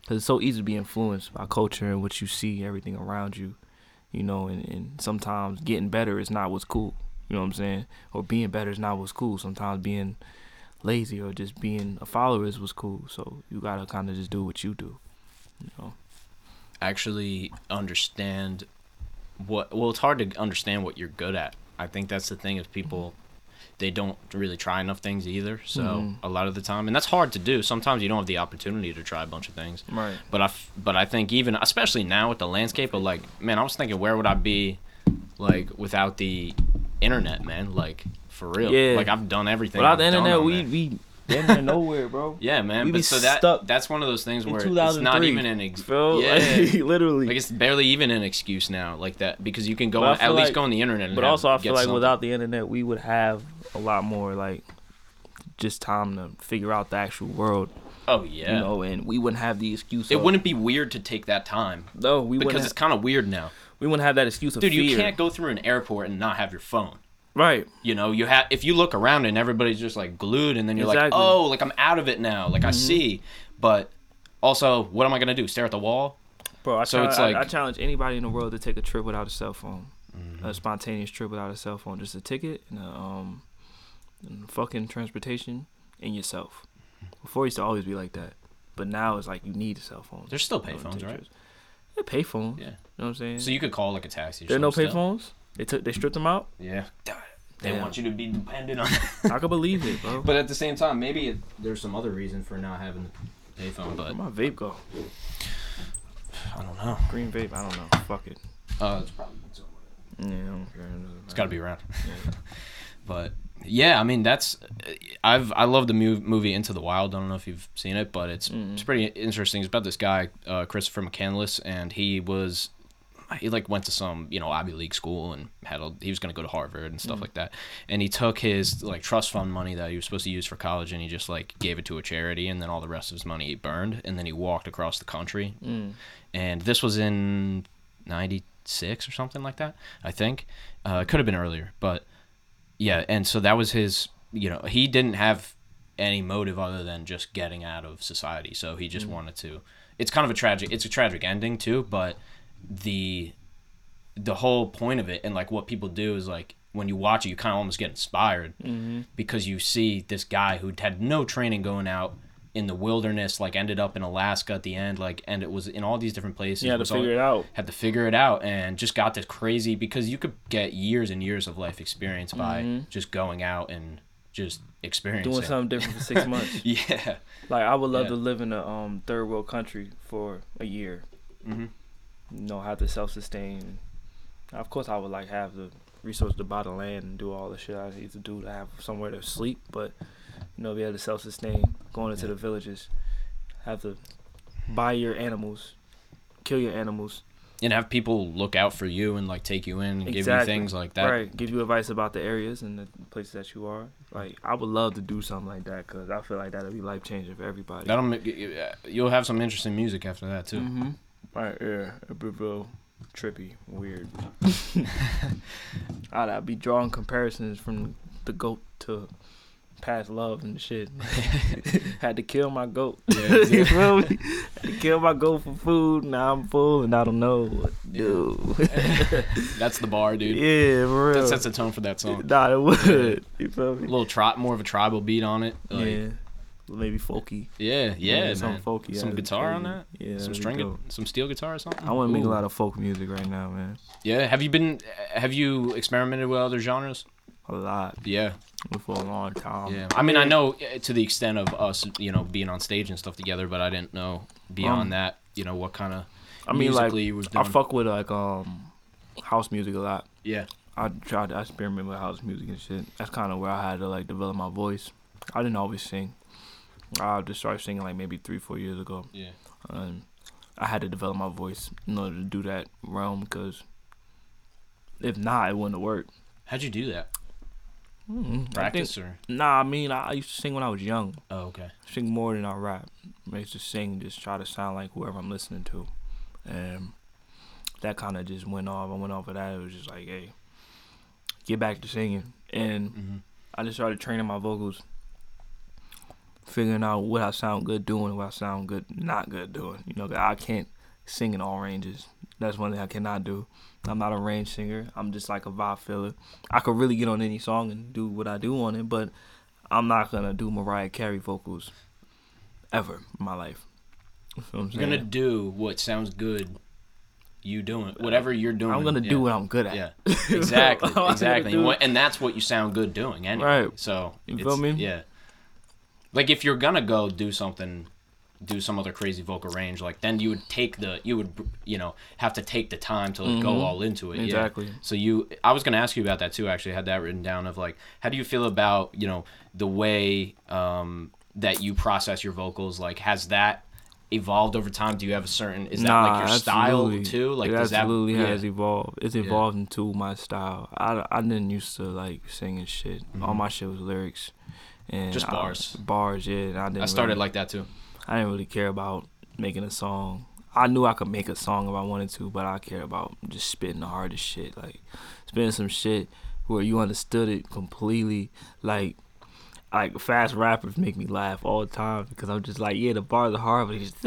Because it's so easy to be influenced by culture and what you see, everything around you. You know, and, and sometimes getting better is not what's cool. You know what I'm saying? Or being better is not what's cool. Sometimes being lazy or just being a follower is what's cool. So you gotta kind of just do what you do. You know. Actually understand what well it's hard to understand what you're good at. I think that's the thing if people they don't really try enough things either. So Mhm. a lot of the time and that's hard to do. Sometimes you don't have the opportunity to try a bunch of things. Right. But I, but I think even especially now with the landscape of like, man, I was thinking, where would I be, like, without the internet, man? Like, for real. Yeah. Like I've done everything. Without I've the internet, we we damn near nowhere, bro. Yeah, man. We but be so that stuck that's one of those things where it's not even an excuse. Yeah. like, literally. like it's barely even an excuse now, like that, because you can go on, at feel least go on the internet. And but have- also, I feel like something. without the internet, we would have a lot more like just time to figure out the actual world, oh yeah, you know, and we wouldn't have the excuse. it of, wouldn't be weird to take that time No, we because wouldn't. it's kind of weird now, we wouldn't have that excuse of dude. You can't go through an airport and not have your phone. Right. You know, you have if you look around and everybody's just like glued, and then you're Exactly. like, oh, like I'm out of it now, like I Mm-hmm. see, but also, what am I gonna do? Stare at the wall? Bro, I, So challenge, it's I- like- I, challenge anybody in the world to take a trip without a cell phone, Mm-hmm. a spontaneous trip without a cell phone, just a ticket and a um, and fucking transportation and yourself. Before it used to always be like that, but now it's like you need a cell phone. There's still in order to payphones, right? trips. Yeah, payphones. Yeah. You know what I'm saying? So you could call like a taxi. or there are no payphones. They took they stripped them out. Yeah. They Damn. want you to be dependent on. I could believe it, bro. but at the same time, maybe it, there's some other reason for not having the payphone. But Where my vape go? I don't know. Green vape. I don't know. Fuck it. Uh, it's probably somewhere. Yeah, I don't care. It's got to be around. Yeah. But yeah, I mean that's I've I love the movie Into the Wild. I don't know if you've seen it, but it's Mm-mm. it's pretty interesting. It's about this guy uh, Christopher McCandless, and he was he like went to some you know Ivy League school and had a, he was gonna go to Harvard and stuff like that. And he took his like trust fund money that he was supposed to use for college, and he just like gave it to a charity, and then all the rest of his money he burned, and then he walked across the country. Mm. and this was in 96 or something like that i think. Uh, it could have been earlier but yeah and so that was his you know he didn't have any motive other than just getting out of society. So he just wanted to it's kind of a tragic it's a tragic ending too but the the whole point of it and like what people do is like when you watch it you kind of almost get inspired Mm-hmm. because you see this guy who had no training going out in the wilderness like ended up in alaska at the end like and it was in all these different places yeah to was all- figure it out. had to figure it out and just got this crazy because you could get years and years of life experience by Mhm. just going out and just experiencing Doing something different for six months. yeah Like I would love Yeah. to live in a um third world country for a year. hmm You know, have to self sustain. Of course, I would like have the resource to buy the land and do all the shit I need to do to have somewhere to sleep. But you know, be able to self sustain, going into the villages, have to buy your animals, kill your animals, and have people look out for you and like take you in and give you things like that right? Give you advice about the areas and the places that you are. Like I would love to do something like that because I feel like that'll be life changing for everybody. that'll make you'll have some interesting music after that too Mm-hmm. Right, yeah, it'd be real trippy, weird. I'd, I'd be drawing comparisons from the goat to past love and shit. Had to kill my goat. Yeah, you feel me? Had to kill my goat for food. Now I'm full and I don't know what to do. that's the bar dude yeah, for real. that sets the tone for that song Nah, it would. You feel me? a little trot more of a tribal beat on it like, yeah. Maybe folky. yeah yeah, some man. folky. some that'd guitar on that Yeah. some string dope. some steel guitar or something I want to make a lot of folk music right now, man. Yeah, have you been? Have you experimented with other genres? A lot. Yeah, For a long time. yeah. I mean, I know uh, to the extent of us, you know, being on stage and stuff together, but I didn't know beyond Um, that, you know, what kind of I mean, like, I fuck with like um house music a lot. yeah, I tried to experiment with house music and shit. That's kind of where I had to like develop my voice. I didn't always sing. I just started singing like maybe three, four years ago. yeah. And I had to develop my voice in order to do that realm because if not, it wouldn't have worked. How'd you do that? Mm, I think- Practice or? nah, I mean, I, I used to sing when I was young. Oh, okay. sing more than I rap. I used to sing, just try to sound like whoever I'm listening to, and that kind of just went off. I went off of that. It was just like, hey, get back to singing, and hmm I just started training my vocals, figuring out what I sound good doing, what I sound good not good doing. You know, I can't sing in all ranges. That's one thing I cannot do. I'm not a range singer. I'm just like a vibe filler. I could really get on any song and do what I do on it, but I'm not gonna do Mariah Carey vocals ever in my life. You what I'm You're gonna do what sounds good. You doing whatever you're doing. I'm gonna yeah. do what I'm good at. Yeah, exactly, exactly, and, what, and that's what you sound good doing, anyway. Right. So You feel me? Yeah. Like if you're gonna go do something, do some other crazy vocal range, like then you would take the you would you know have to take the time to like, go Mhm. all into it. yeah. Exactly. So you, I was gonna ask you about that too. Actually, I had that written down of like, how do you feel about you know the way um that you process your vocals? Like, has that evolved over time? Do you have a certain? Is that like your style too? Like, it does that? absolutely yeah. has evolved. It's evolved into my style. I, I didn't used to like singing shit. All my shit was lyrics, and. Just I- bars. bars, yeah. And I didn't. I started really, like that too. I didn't really care about making a song. I knew I could make a song if I wanted to, but I care about just spitting the hardest shit, like spitting some shit where you understood it completely. Like, like fast rappers make me laugh all the time because I'm just like, yeah, the bars are hard, but just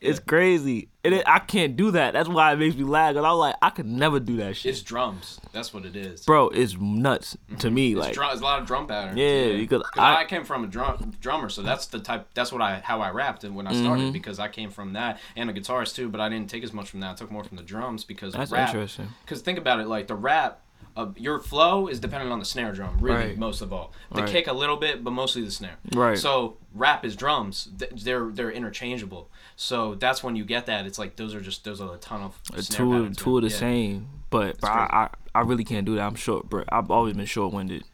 it's crazy. And it, I can't do that. That's why it makes me laugh. Cause I'm like, I could never do that shit, It's drums. That's what it is. bro. It's nuts to me. It's, Like, drum, it's a lot of drum patterns. Yeah, because I, I- came from a drum drummer, so that's the type. That's what I how I rapped and when I started Mm-hmm. because I came from that and a guitarist too. But I didn't take as much from that. I took more from the drums because that's rap. interesting. Because think about it, like the rap, uh, your flow is dependent on the snare drum, really, Right. most of all. The Right. kick a little bit, but mostly the snare. Right. So rap is drums. They're they're interchangeable. So that's when you get that. It's like those are just those are a ton of Uh, snare two patterns, two of the yeah. same. But, but I, I I really can't do that. I'm short, bro. I've always been short winded.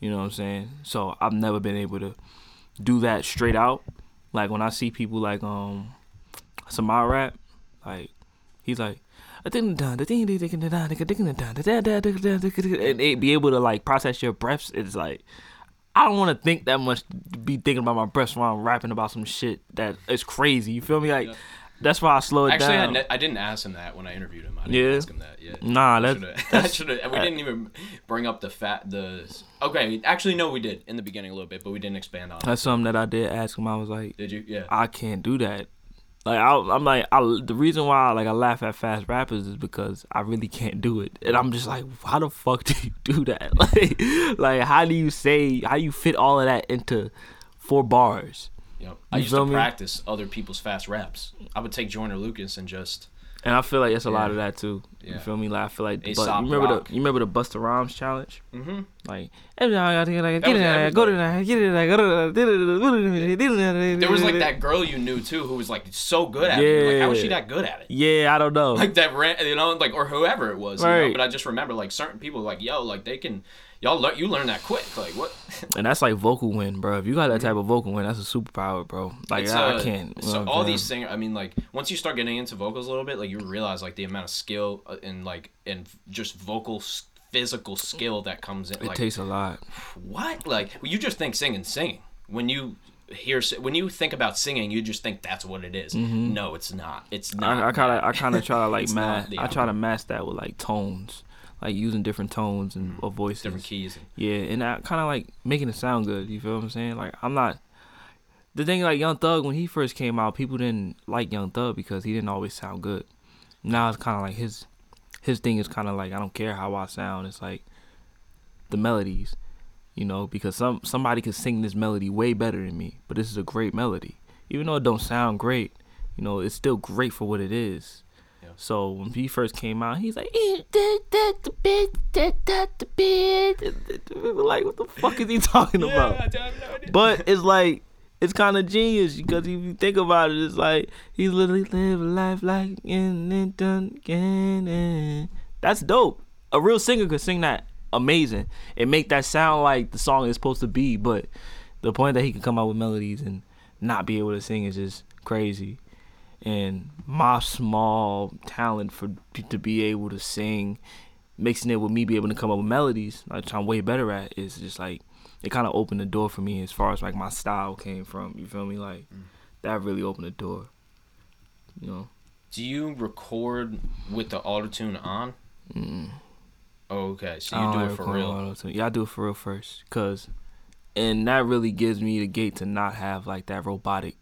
You know what I'm saying? So I've never been able to do that straight out. Like when I see people like um Samar rap, like he's like and be able to like process your breaths. It's like I don't want to think that much. Be thinking about my breaths while I'm rapping about some shit that is crazy. You feel me? Like Yeah. that's why I slow it Actually, I, down. ne- I didn't ask him that when I interviewed him. I didn't Yeah? ask him that. Yeah. Nah, I that- should've- that's- should. We didn't even bring up the fat. The okay. Actually, no, we did in the beginning a little bit, but we didn't expand on it. That's something that I did ask him. I was like, Did you? Yeah. I can't do that. Like I, I'm like, I, the reason why like I laugh at fast rappers is because I really can't do it, and I'm just like, how the fuck do you do that? Like, like how do you say, how you fit all of that into four bars? Yep. I You used to me? practice other people's fast raps. I would take Joyner Lucas and just And I feel like it's a lot of that too. Yeah. You feel me? Like I feel like, but you remember Rock. the you remember the Busta Rhymes challenge? mm-hmm. Like, every time I like, get there, go to get there, go to there. there was like that girl you knew too who was like so good at it. Like how was she that good at it? Yeah, I don't know. Like that ran, you know, like or whoever it was. You know? Right. But I just remember like certain people like yo, like they can, y'all learn you learn that quick. Like what? And that's like vocal win, bro. If you got that type of vocal win, that's a superpower, bro. Like I, I can't. So all these singers, I mean, like once you start getting into vocals a little bit, like you realize like the amount of skill uh, and like and just vocal physical skill that comes in. it like takes a lot. what? Like you just think singing, singing. When you hear, when you think about singing, you just think that's what it is. No, it's not. It's not. Mm-hmm. I, kind of, I kind of try to like mask. I try to mask that with like tones, like using different tones and mm-hmm. of voices. different keys. Yeah, and I kind of like making it sound good. You feel what I'm saying? Like I'm not. The thing like Young Thug when he first came out, people didn't like Young Thug because he didn't always sound good. Now it's kind of like his his thing is kind of like I don't care how I sound. It's like the melodies, you know, because some somebody could sing this melody way better than me, but this is a great melody. Even though it don't sound great, you know, it's still great for what it is. So when he first came out, he's like, "Eh, da, da, da, bit, da, da, da, bit." we were like, what the fuck is he talking about? But it's like it's kind of genius because if you think about it, it's like he's literally live life like in done again. That's dope. A real singer could sing that amazing and make that sound like the song is supposed to be. But the point that he can come out with melodies and not be able to sing is just crazy. And my small talent for to be able to sing, mixing it with me be able to come up with melodies, like I'm way better at, is just like it kind of opened the door for me as far as like my style came from. You feel me? Like that really opened the door. You know. Do you record with the auto tune on? Mm. Oh, okay, so you do it for real. auto-tune. Yeah, I do it for real first, cause, and that really gives me the gate to not have like that robotic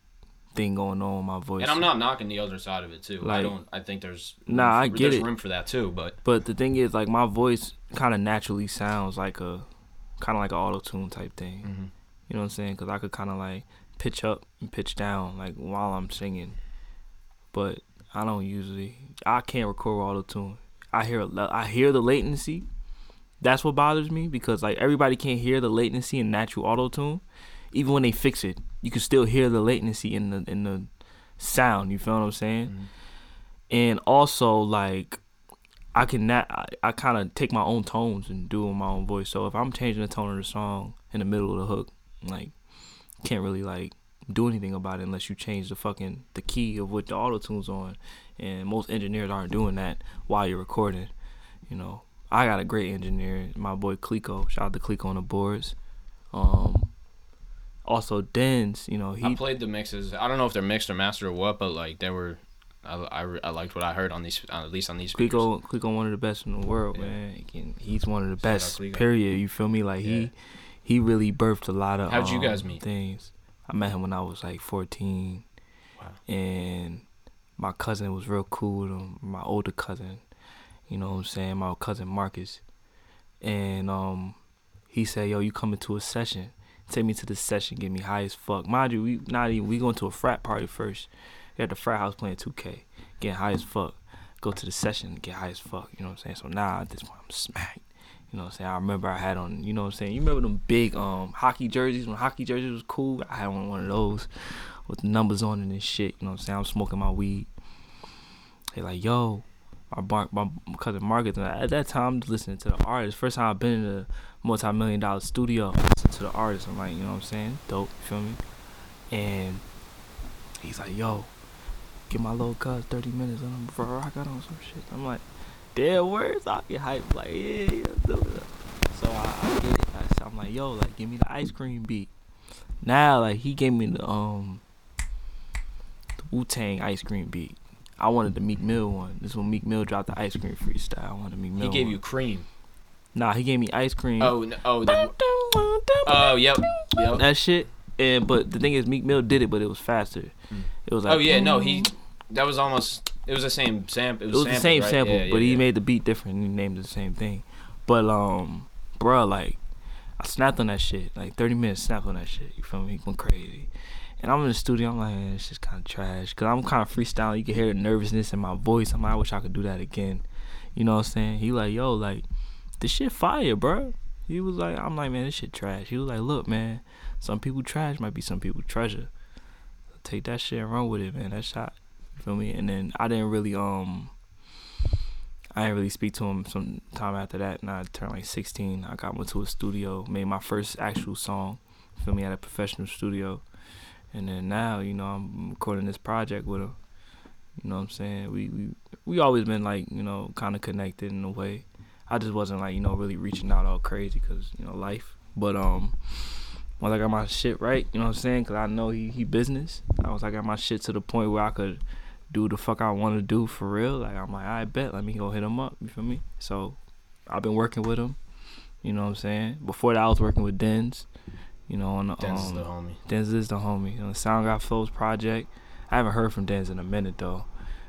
thing going on with my voice. And I'm not knocking the other side of it too. I Like- don't. I think there's Nah, room I for- get there's it. room for that too. But But the thing is, like my voice kind of naturally sounds like a, kind of like an auto tune type thing. Mhm. You know what I'm saying? Cause I could kind of like pitch up and pitch down like while I'm singing. But I don't usually. I can't record auto tune. I hear a I hear the latency. That's what bothers me because like everybody can't hear the latency in natural auto tune. Even when they fix it, you can still hear the latency in the in the sound. You feel what I'm saying? Mhm. And also like I can not I, I kind of take my own tones and do my own voice. So if I'm changing the tone of the song, in the middle of the hook. Like can't really like do anything about it unless you change the fucking the key of what the auto tune's on. And most engineers aren't doing that while you're recording. You know, I got a great engineer, my boy Clico. Shout out to Clico on the boards. Um, also Dens, you know, he I played the mixes. I don't know if they're mixed or mastered or what, but like they were. I, I, I liked what I heard on these, uh, at least on these speakers. Clico, Clico, one of the best in the world, Yeah. man. He can, he's one of the Shout best. Period. You feel me? Like Yeah. he, he really birthed a lot of. How'd you um, guys meet? Things. I met him when I was like 14, Wow. and my cousin was real cool with him. My older cousin, you know what I'm saying? My cousin Marcus, and um, he said, "Yo, you coming to a session? Take me to the session, get me high as fuck." Mind you, we not even we going to a frat party first. We at the frat house playing 2K, getting high as fuck. Go to the session, get high as fuck. You know what I'm saying? So now at this point, I'm smacked. You know what I'm saying? I remember I had on, you know what I'm saying? You remember them big um hockey jerseys when hockey jerseys was cool? I had on one of those with the numbers on it and shit. You know what I'm saying? I'm smoking my weed. They like, yo, my bar- my cousin Marcus. And at that time, listening to the artist. First time I've been in a multi-million dollar studio, to the artist. I'm like, you know what I'm saying? Dope. You feel me? And he's like, yo, give my little cuz 30 minutes on him before I got on some shit. I'm like, damn words. I'll get hyped. Like, yeah, yeah. So I, I get it. I, I'm like, yo, like, give me the ice cream beat. Now, like, he gave me the um the Wu Tang ice cream beat. I wanted the Meek Mill one. This when Meek Mill dropped the ice cream freestyle. I wanted the Meek Mill. He gave one. you cream. Nah, he gave me ice cream. Oh, n- oh, the, oh, yep, yep. that shit. And but the thing is, Meek Mill did it, but it was faster. Mm. It was like Oh yeah, no, he. That was almost. It was the same sample. It It was, was the same right? sample, Yeah, yeah, but he yeah. made the beat different. and He named it the same thing. But um, bruh, like I snapped on that shit. Like 30 minutes snapped on that shit. You feel me? He went crazy. And I'm in the studio. I'm like, man, it's just kind of trash. Cause I'm kind of freestyling. You can hear the nervousness in my voice. I'm like, I wish I could do that again. You know what I'm saying? He like, yo, like this shit fire, bro. He was like, I'm like, man, this shit trash. He was like, look, man, some people trash might be some people treasure. Take that shit and run with it, man. That shot. You feel me? And then I didn't really um I didn't really speak to him some time after that and I turned like sixteen. I got went to a studio, made my first actual song. Feel me at a professional studio. And then now, you know, I'm recording this project with him. You know what I'm saying? We we we always been like, you know, kind of connected in a way. I just wasn't like, you know, really reaching out all crazy cuz, you know, life. But um once I got my shit right, you know what I'm saying? Cuz I know he he business. I was I got my shit to the point where I could do the fuck I want to do for real. Like I'm like, I bet, let me go hit him up. You feel me? So I've been working with him. You know what I'm saying? Before that, I was working with Dens. You know, on the um, the homie. Dens is the homie. Know, the Sound God Flows project. I haven't heard from Dens in a minute though.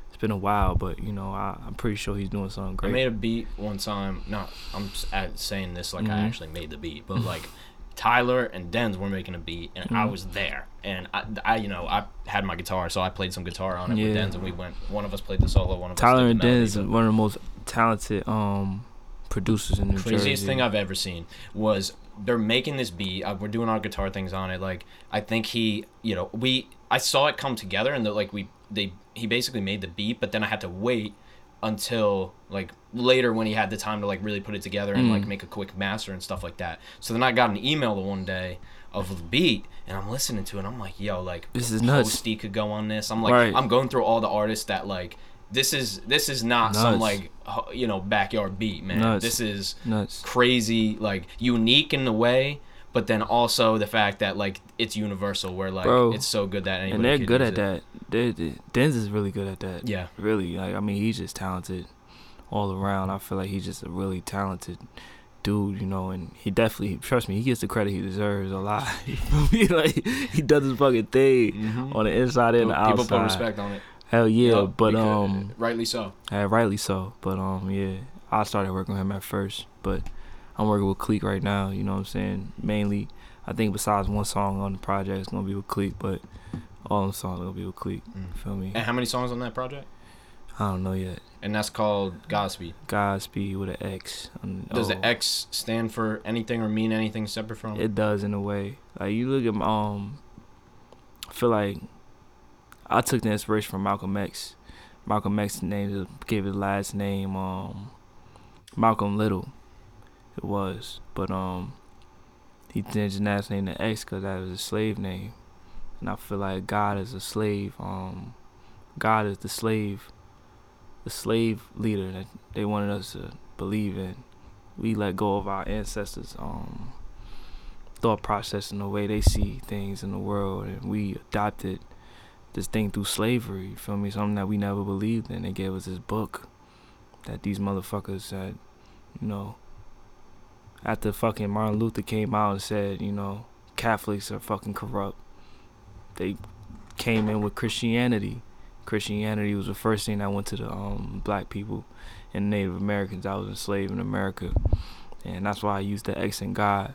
It's been a while, but you know, I, I'm pretty sure he's doing something great. I made a beat one time. No, I'm saying this like I Mhm. actually made the beat, but like Tyler and Denz were making a beat, and I Mhm. was there, and I, I, you know, I had my guitar, so I played some guitar on it with Yeah. Denz, and we went. One of us played the solo, one of us Tyler and Dens is one of the most talented um producers in New craziest Jersey. thing I've ever seen was they're making this beat. Uh, we're doing our guitar things on it. Like I think he, you know, we I saw it come together, and the, like we they he basically made the beat, but then I had to wait until like later when he had the time to like really put it together and like Mm. make a quick master and stuff like that. So then I got an email the one day of the beat and I'm listening to it and I'm like, yo, like This is nuts. Posty could go on this. I'm like Right. I'm going through all the artists that like this is this is not some like you know backyard beat, man. Nuts. This is Nuts. crazy, like unique in the way, but then also the fact that like it's universal, where like Bro. it's so good that anybody and they're good at it. that. They, they, Denz is really good at that. Yeah, Really, like I mean, he's just talented all around. I feel like he's just a really talented dude, you know. And he definitely, trust me, he gets the credit he deserves a lot. Like he does his fucking thing on the inside and the Mm-hmm. people put respect on it. Hell yeah, Yup, but um, rightly so. yeah, rightly so. But um, yeah, I started working with him at first, but I'm working with Cleek right now. You know what I'm saying? Mainly, I think besides one song on the project, it's gonna be with Cleek, but all the songs are gonna be with Cleek. Mm. Feel me? And how many songs on that project? I don't know yet. And that's called Godspeed. Godspeed with an X. Um, Does oh, the X stand for anything or mean anything separate from? It does in a way. Like you look at um, I feel like I took the inspiration from Malcolm X. Malcolm X named gave his last name um, Malcolm Little. It was, but um, he changed his last name to X because that was a slave name, and I feel like God is a slave. Um, God is the slave, the slave leader that they wanted us to believe in. We let go of our ancestors' um thought process and the way they see things in the world, and we adopted this thing through slavery. You feel me? Something that we never believed in. They gave us this book that these motherfuckers said, you know, after fucking Martin Luther came out and said, you know, Catholics are fucking corrupt. They came in with Christianity. Christianity was the first thing that went to the um, black people and Native Americans I was enslaved in America. And that's why I use the X in God.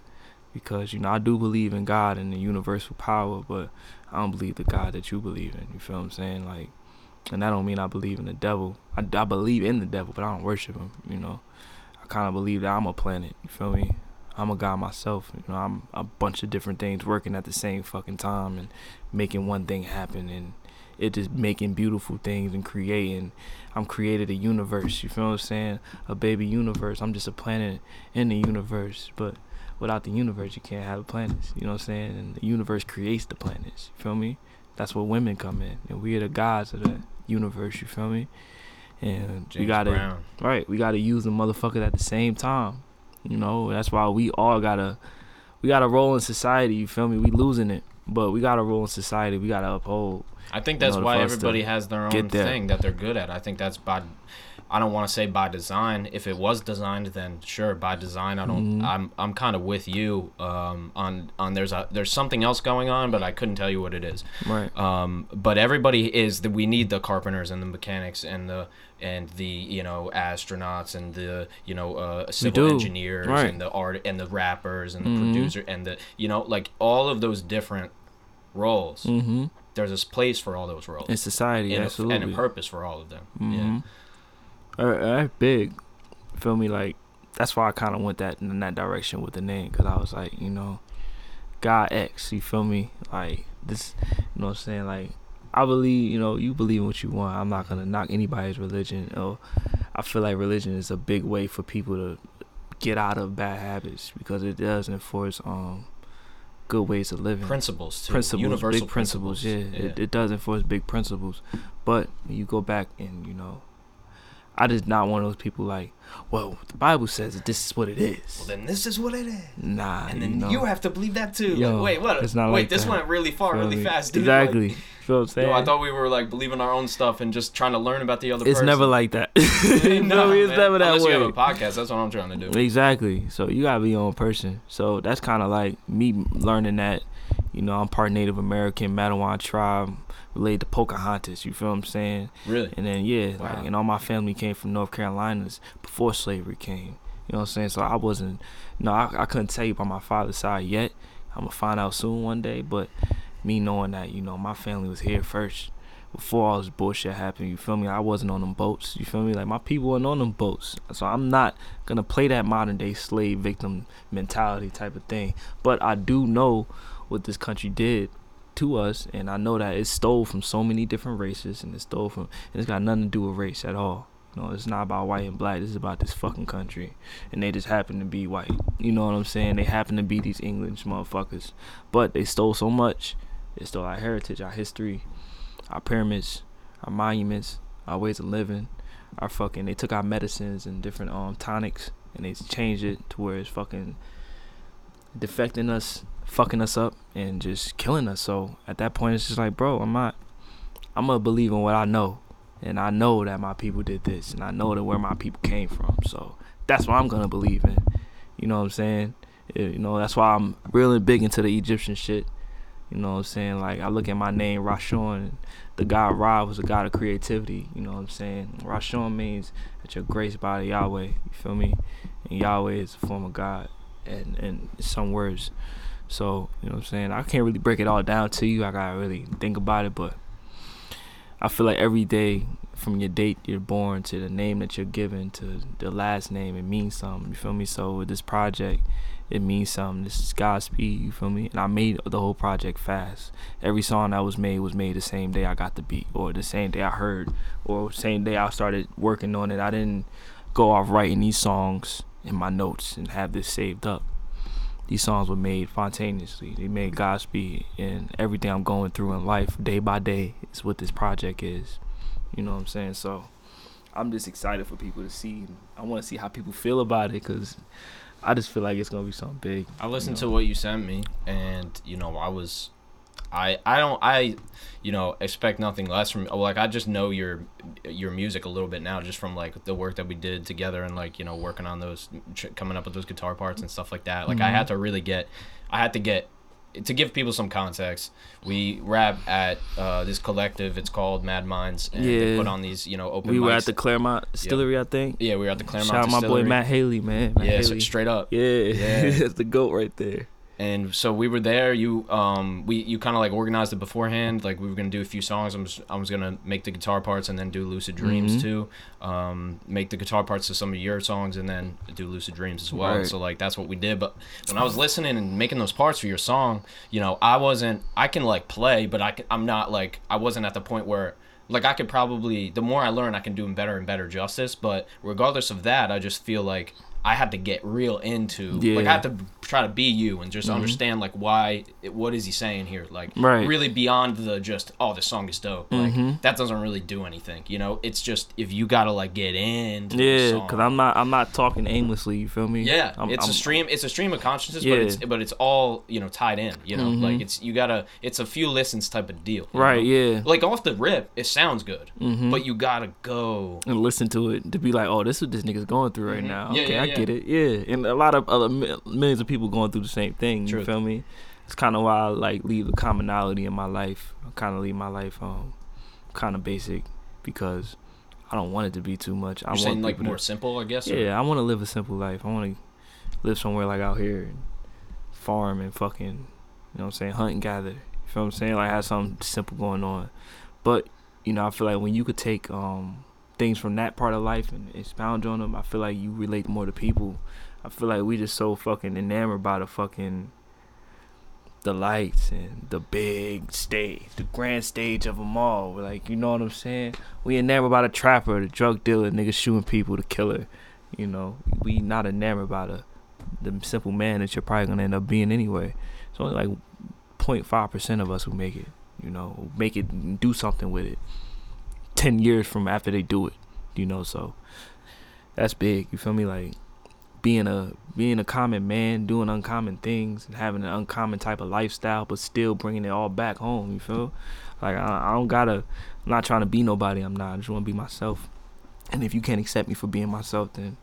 Because, you know, I do believe in God and the universal power, but I don't believe the God that you believe in. You feel what I'm saying? Like, and that don't mean I believe in the devil. I, I believe in the devil, but I don't worship him. You know, I kind of believe that I'm a planet. You feel me? I'm a god myself. You know, I'm a bunch of different things working at the same fucking time and making one thing happen and it just making beautiful things and creating. I'm created a universe. You feel what I'm saying? A baby universe. I'm just a planet in the universe, but without the universe, you can't have the planets. You know what I'm saying? And the universe creates the planets. You feel me? That's where women come in, and we are the gods of the universe. You feel me? And James we gotta Brown. right. We gotta use the motherfuckers at the same time. You know, that's why we all gotta we gotta roll in society. You feel me? We losing it, but we gotta roll in society. We gotta uphold. I think in that's why for us to everybody has their own thing that they're good at. I think that's by I don't want to say by design. If it was designed, then sure, by design. I don't. Mm-hmm. I'm I'm kind of with you um, on on there's a there's something else going on, but I couldn't tell you what it is. Right. Um, but everybody is that we need the carpenters and the mechanics and the and the you know astronauts and the you know uh, civil engineers Right. and the art and the rappers and the Mhm. producer and the you know like all of those different roles. Mm-hmm. There's this place for all those roles In society, and, a, absolutely. and a purpose for all of them. Mm-hmm. That's big. Feel me? Like that's why I kind of went that in that direction with the name, cause I was like, you know, God X. You feel me? Like this. You know what I'm saying? Like I believe. You know, you believe in what you want. I'm not gonna knock anybody's religion. Or I feel like religion is a big way for people to get out of bad habits because it does enforce um good ways of living Principles too. principles, Universal big principles. Yeah, Yeah. It, it does enforce big principles. But when you go back and you know, I just not one of those people like, well, the Bible says that this is what it is. well, then this is what it is. nah, And then you, know, you have to believe that too. Yo, like, wait, what? it's not wait, like this that. went really far, feel really fast. Dude. Exactly. Like, feel what I'm saying? yo, I thought we were like believing our own stuff and just trying to learn about the other it's person. never like that. no. It's man. never that Unless way. you have a podcast, that's what I'm trying to do. Exactly. So you gotta be your own person. So that's kind of like me learning that, you know, I'm part Native American, Madawan tribe, related to Pocahontas. You feel what I'm saying? Really? And then yeah, Wow. like and all my family came from North Carolinas before slavery came. You know what I'm saying? So I wasn't no, I, I couldn't tell you by my father's side yet. I'm gonna find out soon one day, but me knowing that, you know, my family was here first before all this bullshit happened, you feel me? I wasn't on them boats. You feel me? Like my people weren't on them boats. So I'm not gonna play that modern day slave victim mentality type of thing. But I do know what this country did to us and I know that it stole from so many different races and it stole from and it's got nothing to do with race at all. You know, it's not about white and black, this is about this fucking country. And they just happen to be white. You know what I'm saying? They happen to be these English motherfuckers. But they stole so much. They stole our heritage, our history, our pyramids, our monuments, our ways of living, our fucking they took our medicines and different um tonics and they changed it to where it's fucking defecting us, fucking us up and just killing us. So at that point it's just like, bro, I'm not I'm gonna believe in what I know. And I know that my people did this and I know that where my people came from. So that's what I'm gonna believe in. You know what I'm saying? You know, that's why I'm really big into the Egyptian shit. You know what I'm saying? Like I look at my name Rashawn the God Ra was a God of creativity. You know what I'm saying? Rashawn means that you're graced by Yahweh. You feel me? And Yahweh is a form of God and and some words. So, you know what I'm saying? I can't really break it all down to you. I gotta really think about it, but I feel like every day from your date you're born to the name that you're given to the last name, it means something. You feel me? So with this project, it means something. This is Godspeed, you feel me? And I made the whole project fast. Every song that was made was made the same day I got the beat, or the same day I heard, or same day I started working on it. I didn't go off writing these songs in my notes and have this saved up. These songs were made spontaneously. They made Godspeed and everything I'm going through in life day by day is what this project is. You know what I'm saying? So I'm just excited for people to see. I want to see how people feel about it because I just feel like it's gonna be something big. I listened you know? to what you sent me, and you know, I was, I, I don't, I, you know, expect nothing less from. Like, I just know your, your music a little bit now, just from like the work that we did together, and like you know, working on those, coming up with those guitar parts and stuff like that. Like, I Mhm. had to really get, I had to get. To give people some context, we rap at uh, this collective. It's called Mad Minds, and they put on these, you know, open. We were at the Claremont Distillery, I think. Yeah, we were at the Claremont. Shout out my boy Matt Haley, man. Matt Yeah, so straight up. Yeah, Yeah. that's the goat right there. And so we were there you um we you kind of like organized it beforehand like we were gonna do a few songs i was i was gonna make the guitar parts and then do lucid dreams Mhm. too um make the guitar parts to some of your songs and then do lucid dreams as well Right. so like that's what we did but when i was listening and making those parts for your song you know i wasn't i can like play but i can, i'm not like i wasn't at the point where like i could probably the more i learn i can do them better and better justice but regardless of that i just feel like I had to get real into like I Yeah. had to try to be you and just Mhm. understand like why what is he saying here like Right. really beyond the just oh this song is dope like Mhm. that doesn't really do anything you know it's just if you gotta like get the Yeah, because I'm not I'm not talking aimlessly. You feel me? yeah I'm, it's a I'm- stream it's a stream of consciousness but Yeah. it's but it's all you know tied in you know Mhm. like it's you gotta it's a few listens type of deal Right. know? Yeah. like off the rip it sounds good Mhm. but you gotta go and listen to it to be like, oh, this is what this nigga's going through right Mhm. now. Yeah, okay, yeah, I yeah. get it. Yeah, and a lot of other millions of people going through the same thing. You feel me? It's kind of why I like leave a commonality in my life. I kind of leave my life um kind of basic because I don't want it to be too much. I you're want saying like people to- more simple I guess or- Yeah, I want to live a simple life. I want to live somewhere like out here and farm and fucking, you know what I'm saying, hunt and gather. You feel what I'm saying? Like have something simple going on. But, you know, I feel like when you could take um things from that part of life and expound on them, I feel like you relate more to people. I feel like we just so fucking enamored by the fucking the lights and the big stage, the grand stage of them all. We're like, you know what I'm saying? We enamored by the trapper, the drug dealer, nigga shooting people, the killer. You know, we not enamored by the the simple man that you're probably gonna end up being anyway. It's only like 0.5 percent of us who make it. You know, make it do something with it. Ten years from after they do it, you know. So that's big. You feel me? Like being a being a common man, doing uncommon things, and having an uncommon type of lifestyle, but still bringing it all back home. You feel? Like I, I don't gotta. I'm not trying to be nobody. I'm not. I just want to be myself. And if you can't accept me for being myself, then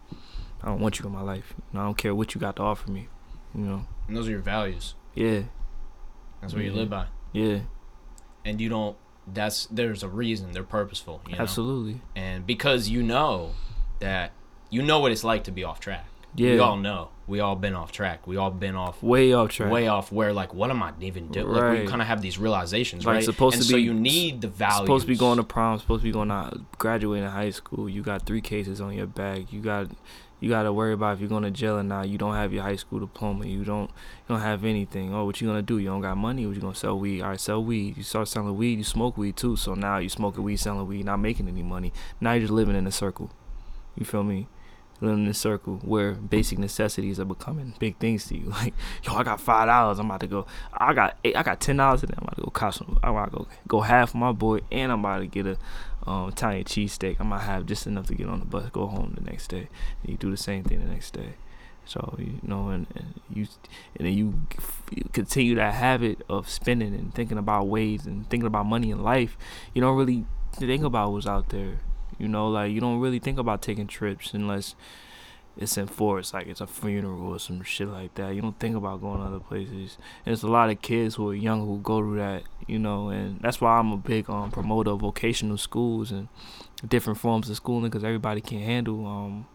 I don't want you in my life. Know, I don't care what you got to offer me. You know? and those are your values Yeah, that's what you live by yeah, and you don't that's there's a reason they're purposeful you know absolutely. and because you know that you know what it's like to be off track Yeah, we all know we all been off track we all been off way off track. way off where like what am i even doing like we kind of have these realizations Like, right supposed and to so be- you need the values Supposed to be going to prom. Supposed to be going to graduating high school. You got three cases on your back. You got you got to worry about if you're going to jail or not. You don't have your high school diploma. You don't you don't have anything. Oh, what you gonna do? You don't got money. What you gonna sell weed? All right, sell weed. You start selling weed. You smoke weed too. So now you smoking weed, selling weed, not making any money. Now you're just living in a circle. You feel me? Living in a circle where basic necessities are becoming big things to you. Like, yo, I got five dollars. I'm about to go. I got eight, I got ten dollars today. I'm about to go cop some. I'm about to go go half my boy, and I'm about to get a um, Italian cheesesteak. I might have just enough to get on the bus, go home the next day. And you do the same thing the next day. So you know, and, and you and then you, you continue that habit of spending and thinking about ways and thinking about money in life. You don't really think about what's out there. You know, like you don't really think about taking trips unless it's enforced, like it's a funeral or some shit like that. You don't think about going other places. There's a lot of kids who are young who go through that, you know, and that's why I'm a big um, promoter of vocational schools and different forms of schooling because everybody can't handle um,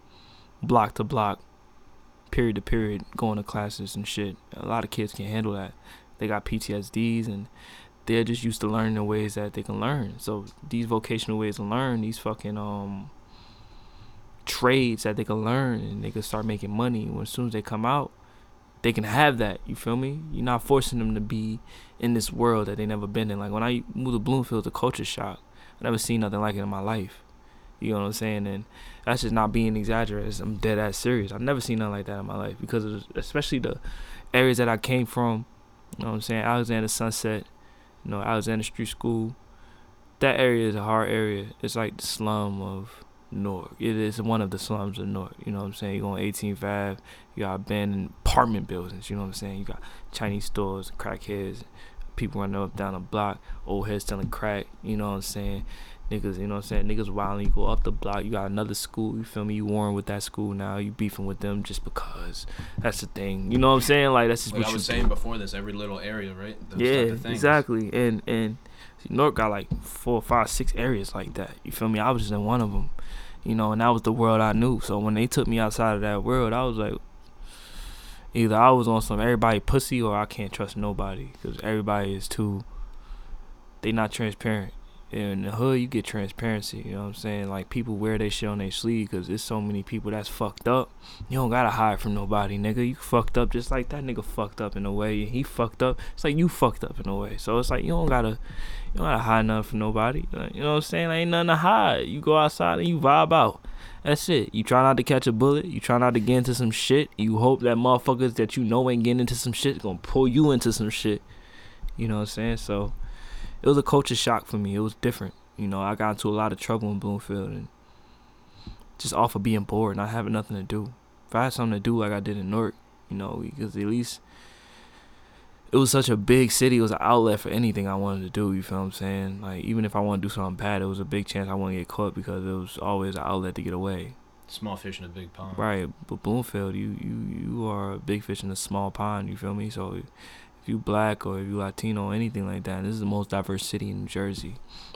block to block, period to period, going to classes and shit. A lot of kids can't handle that. They got PTSDs and they're just used to learning the ways that they can learn. So these vocational ways to learn, these fucking um trades that they can learn and they can start making money when as soon as they come out they can have that you feel me you're not forcing them to be in this world that they never been in like when i moved to bloomfield the culture shock i never seen nothing like it in my life You know what I'm saying? And that's just not being exaggerated. I'm dead ass serious. I've never seen nothing like that in my life because of especially the areas that I came from. You know what I'm saying? Alexander Sunset, you know, Alexander Street School. That area is a hard area. It's like the slum of Newark. It is one of the slums of Newark. You know what I'm saying? You go on 18th Ave, you got abandoned apartment buildings. You know what I'm saying? You got Chinese stores, crackheads, people running up down the block, old heads selling crack. You know what I'm saying? Niggas, you know what I'm saying? Niggas wilding. You go up the block. You got another school. You feel me? You warring with that school now. You beefing with them just because. That's the thing. You know what I'm saying? Like that's just Like what I you was do. saying before this, every little area, right? Those Yeah, type of things. exactly. And and Newark got like four, five, six areas like that. You feel me? I was just in one of them, you know, and that was the world I knew. So when they took me outside of that world, I was like, either I was on some everybody pussy or I can't trust nobody because everybody is too. They not transparent. In the hood, you get transparency. You know what I'm saying? Like people wear their shit on their sleeve because there's so many people that's fucked up. You don't gotta hide from nobody, nigga. You fucked up just like that nigga fucked up in a way. He fucked up. It's like you fucked up in a way. So it's like you don't gotta, you don't gotta hide nothing from nobody. You know what I'm saying? Ain't nothing to hide. You go outside and you vibe out. That's it. You try not to catch a bullet. You try not to get into some shit. You hope that motherfuckers that you know ain't getting into some shit gonna pull you into some shit. You know what I'm saying? So it was a culture shock for me. It was different. You know, I got into a lot of trouble in Bloomfield and just off of being bored, not having nothing to do. If I had something to do like I did in Newark, you know, because at least it was such a big city, it was an outlet for anything I wanted to do, you feel what I'm saying? Like even if I want to do something bad, it was a big chance I wouldn't get caught because it was always an outlet to get away. Small fish in a big pond. Right, but Bloomfield, you you you are a big fish in a small pond. You feel me? So if you black or if you Latino, anything like that, this is the most diverse city in New Jersey,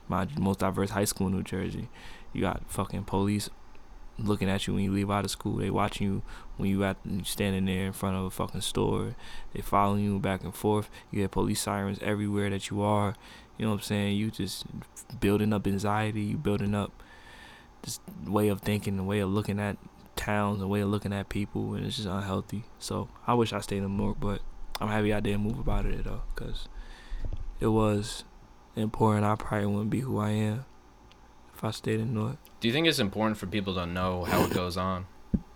my most diverse high school in New Jersey. You got fucking police looking at you when you leave out of school. They watching you when you at standing there in front of a fucking store. They following you back and forth. You have police sirens everywhere that you are. You know what I'm saying? You just building up anxiety. You building up this way of thinking, the way of looking at towns, the way of looking at people, and it's just unhealthy. So I wish I stayed in Newark, but I'm happy I didn't move about it though, cause it was important. I probably wouldn't be who I am if I stayed in Newark. Do you think it's important for people to know how it goes on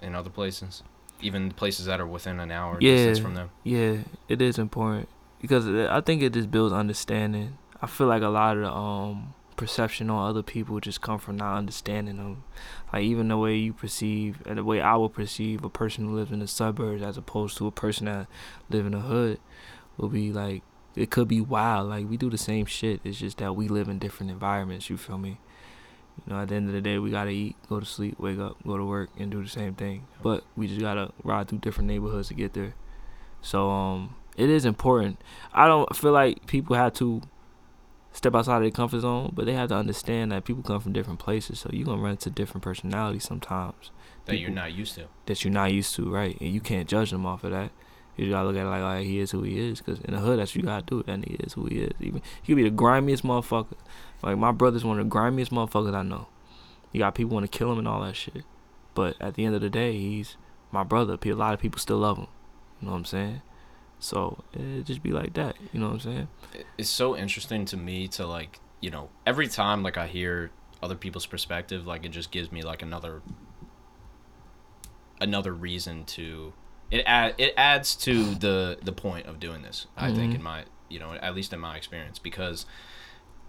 in other places, even places that are within an hour Yeah. distance from them? Yeah, it is important because I think it just builds understanding. I feel like a lot of the um perception on other people just come from not understanding them. Like even the way you perceive and the way I would perceive a person who lives in the suburbs as opposed to a person that live in the hood will be like it could be wild. Like we do the same shit. It's just that we live in different environments. You feel me? You know, at the end of the day, we gotta eat, go to sleep, wake up, go to work, and do the same thing. But we just gotta ride through different neighborhoods to get there. So um, it is important. I don't feel like people have to step outside of their comfort zone, but they have to understand that people come from different places. So you're gonna run into different personalities sometimes That you're not used to. that you're not used to, right? And you can't judge them off of that. You gotta look at it like, like he is who he is, because in the hood, that's what you gotta do. That nigga is who he is. Even he could be the grimiest motherfucker. Like my brother's one of the grimiest motherfuckers I know. You got people want to kill him and all that shit, but at the end of the day, he's my brother. A lot of people still love him. You know what I'm saying? So it just be like that. You know what I'm saying? It's so interesting to me to like, you know, every time like I hear other people's perspective, like it just gives me like another another reason to it add it adds to the the point of doing this. I think Mhm. in my you know at least in my experience because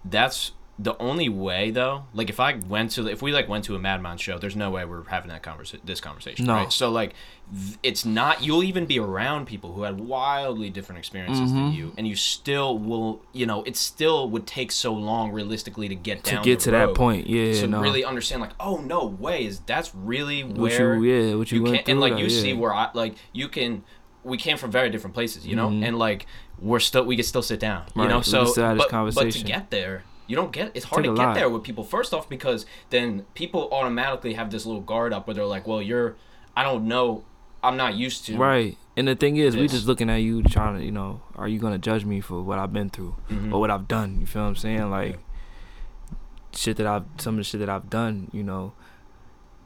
that's the only way though like if i went to if we like went to a madman show there's no way we're having that conversa- this conversation No. right so like th- it's not you'll even be around people who had wildly different experiences than Mhm. you and you still will you know it still would take so long realistically to get down To get to that point, yeah, to no. really understand like oh no way is that's really what where you, yeah, what you, you went can and like that, you yeah. see where I like you can we came from very different places, you know, Mhm. and like we're still we can still sit down, you know. So can still have this but, but to get there, you don't get it's hard to get lot. there with people. First off, because then people automatically have this little guard up where they're like, well, you're I don't know, I'm not used to Right. And the thing is, we just looking at you trying to, you know, are you gonna judge me for what I've been through Mhm. or what I've done? You feel what I'm saying? Like shit that I've, some of the shit that I've done, you know,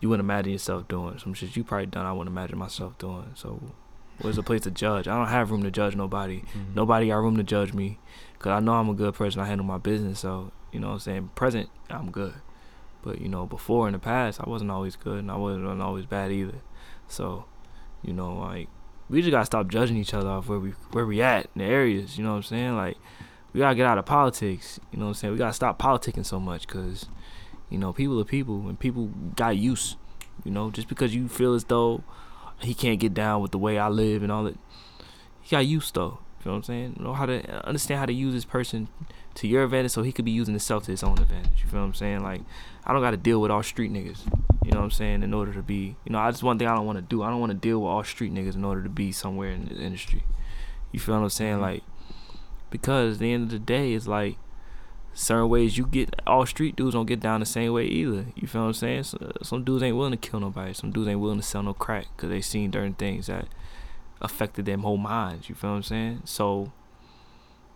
you wouldn't imagine yourself doing. Some shit you probably done, I wouldn't imagine myself doing. So, where's the place to judge? I don't have room to judge nobody. Mhm. Nobody got room to judge me, cause I know I'm a good person. I handle my business. So, you know what I'm saying? Present, I'm good. But you know, before in the past, I wasn't always good, and I wasn't always bad either. So, you know, like we just gotta stop judging each other off where we where we at in the areas. You know what I'm saying? Like we gotta get out of politics. You know what I'm saying? We gotta stop politicking so much, cause you know people are people, and people got use. You know, just because you feel as though he can't get down with the way I live and all that, he got used though. You know what I'm saying? Know how to understand how to use this person to your advantage, so he could be using himself to his own advantage. You feel what I'm saying? Like I don't got to deal with all street niggas. You know what I'm saying? In order to be, you know, I just one thing I don't want to do. I don't want to deal with all street niggas in order to be somewhere in the industry. You feel what I'm saying? Mm-hmm. Like because at the end of the day, it's like certain ways you get all street dudes don't get down the same way either. You feel what I'm saying? So, some dudes ain't willing to kill nobody. Some dudes ain't willing to sell no crack because they seen certain things that affected them whole minds. You feel what I'm saying? So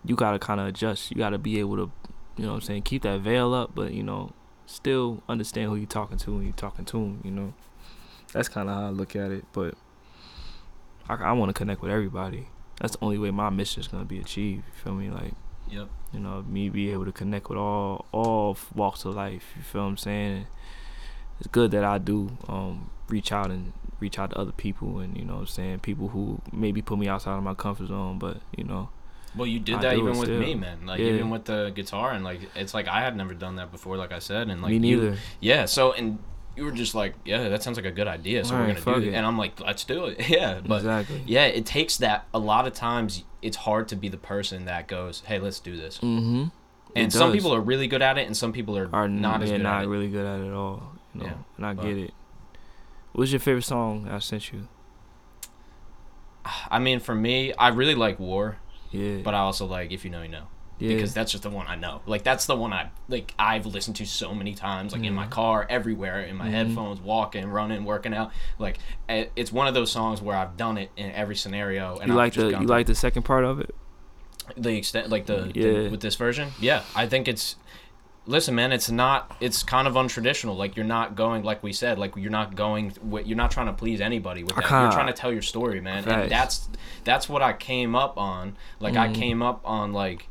you gotta kind of adjust. You gotta be able to, you know what I'm saying, keep that veil up, but you know, still understand who you're talking to when you're talking to them. You know, that's kind of how I look at it. But I, I want to connect with everybody. That's the only way my mission is gonna be achieved. You feel me? Like, Yep. you know, me be able to connect with all all walks of life. You feel what I'm saying? It's good that I do um, reach out and reach out to other people, and you know what I'm saying, people who maybe put me outside of my comfort zone, but you know, Well, you did I that even with still. me, man. Like Yeah. even with the guitar and like it's like I had never done that before, like I said, and like me you- neither. yeah. So and you were just like, yeah, that sounds like a good idea. So we're gonna do it. it. And I'm like, let's do it. Yeah, but exactly. yeah, it takes that. A lot of times, it's hard to be the person that goes, hey, let's do this. Mm-hmm. And some people are really good at it, and some people are, are not as good not at it. really good at it at all. You know, Yeah, and I but- get it. What's your favorite song I sent you? I mean, for me, I really like War, Yeah, but I also like If You Know You Know. yeah. because that's just the one I know. Like that's the one I like I've listened to so many times, like in my Mhm. car, everywhere, in my Mhm. headphones, walking, running, working out. Like eh, it's one of those songs where I've done it in every scenario. And you I've like the you like the second part of it? the extent, like the, the- Yeah. with this version. Yeah, I think it's. Listen, man, it's not. It's kind of untraditional. Like you're not going, like we said, like you're not going. You're not trying to please anybody with that. You're trying to tell your story, man. Facts. And that's that's what I came up on. Like I Mhm. came up on like,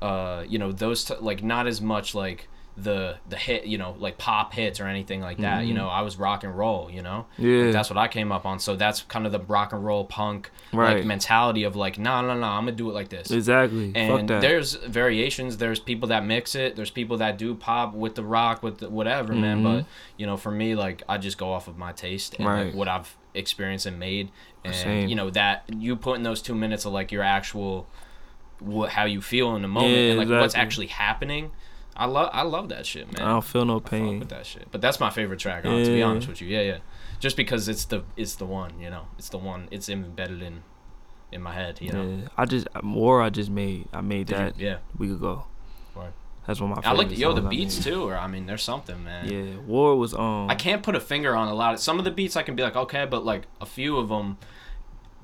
uh, you know, those t- like not as much like the the hit, you know, like pop hits or anything like that. You Mhm. know, I was rock and roll. You know, Yeah, that's what I came up on. So that's kind of the rock and roll punk right. like mentality of like, no, no, no, I'm gonna do it like this. exactly. And there's variations. There's people that mix it. There's people that do pop with the rock with the whatever, man. Mhm. But you know, for me, like I just go off of my taste and Right. like what I've experienced and made, and Same. you know that you put in those two minutes of like your actual, what how you feel in the moment Yeah, and like what's actually happening. I love I love that shit, man. I don't feel no pain. with that shit. But that's my favorite track. On, to be honest with you, yeah, yeah. Just because it's the it's the one, you know, it's the one. It's embedded in in my head, you know. Yeah, I just war. I just made. I made Did you- that yeah. a week ago. Word. That's one of my. I like yo the beats too, or I mean, there's something, man. Yeah, war was um. I can't put a finger on a lot of some of the beats. I can be like, okay, but like a few of them,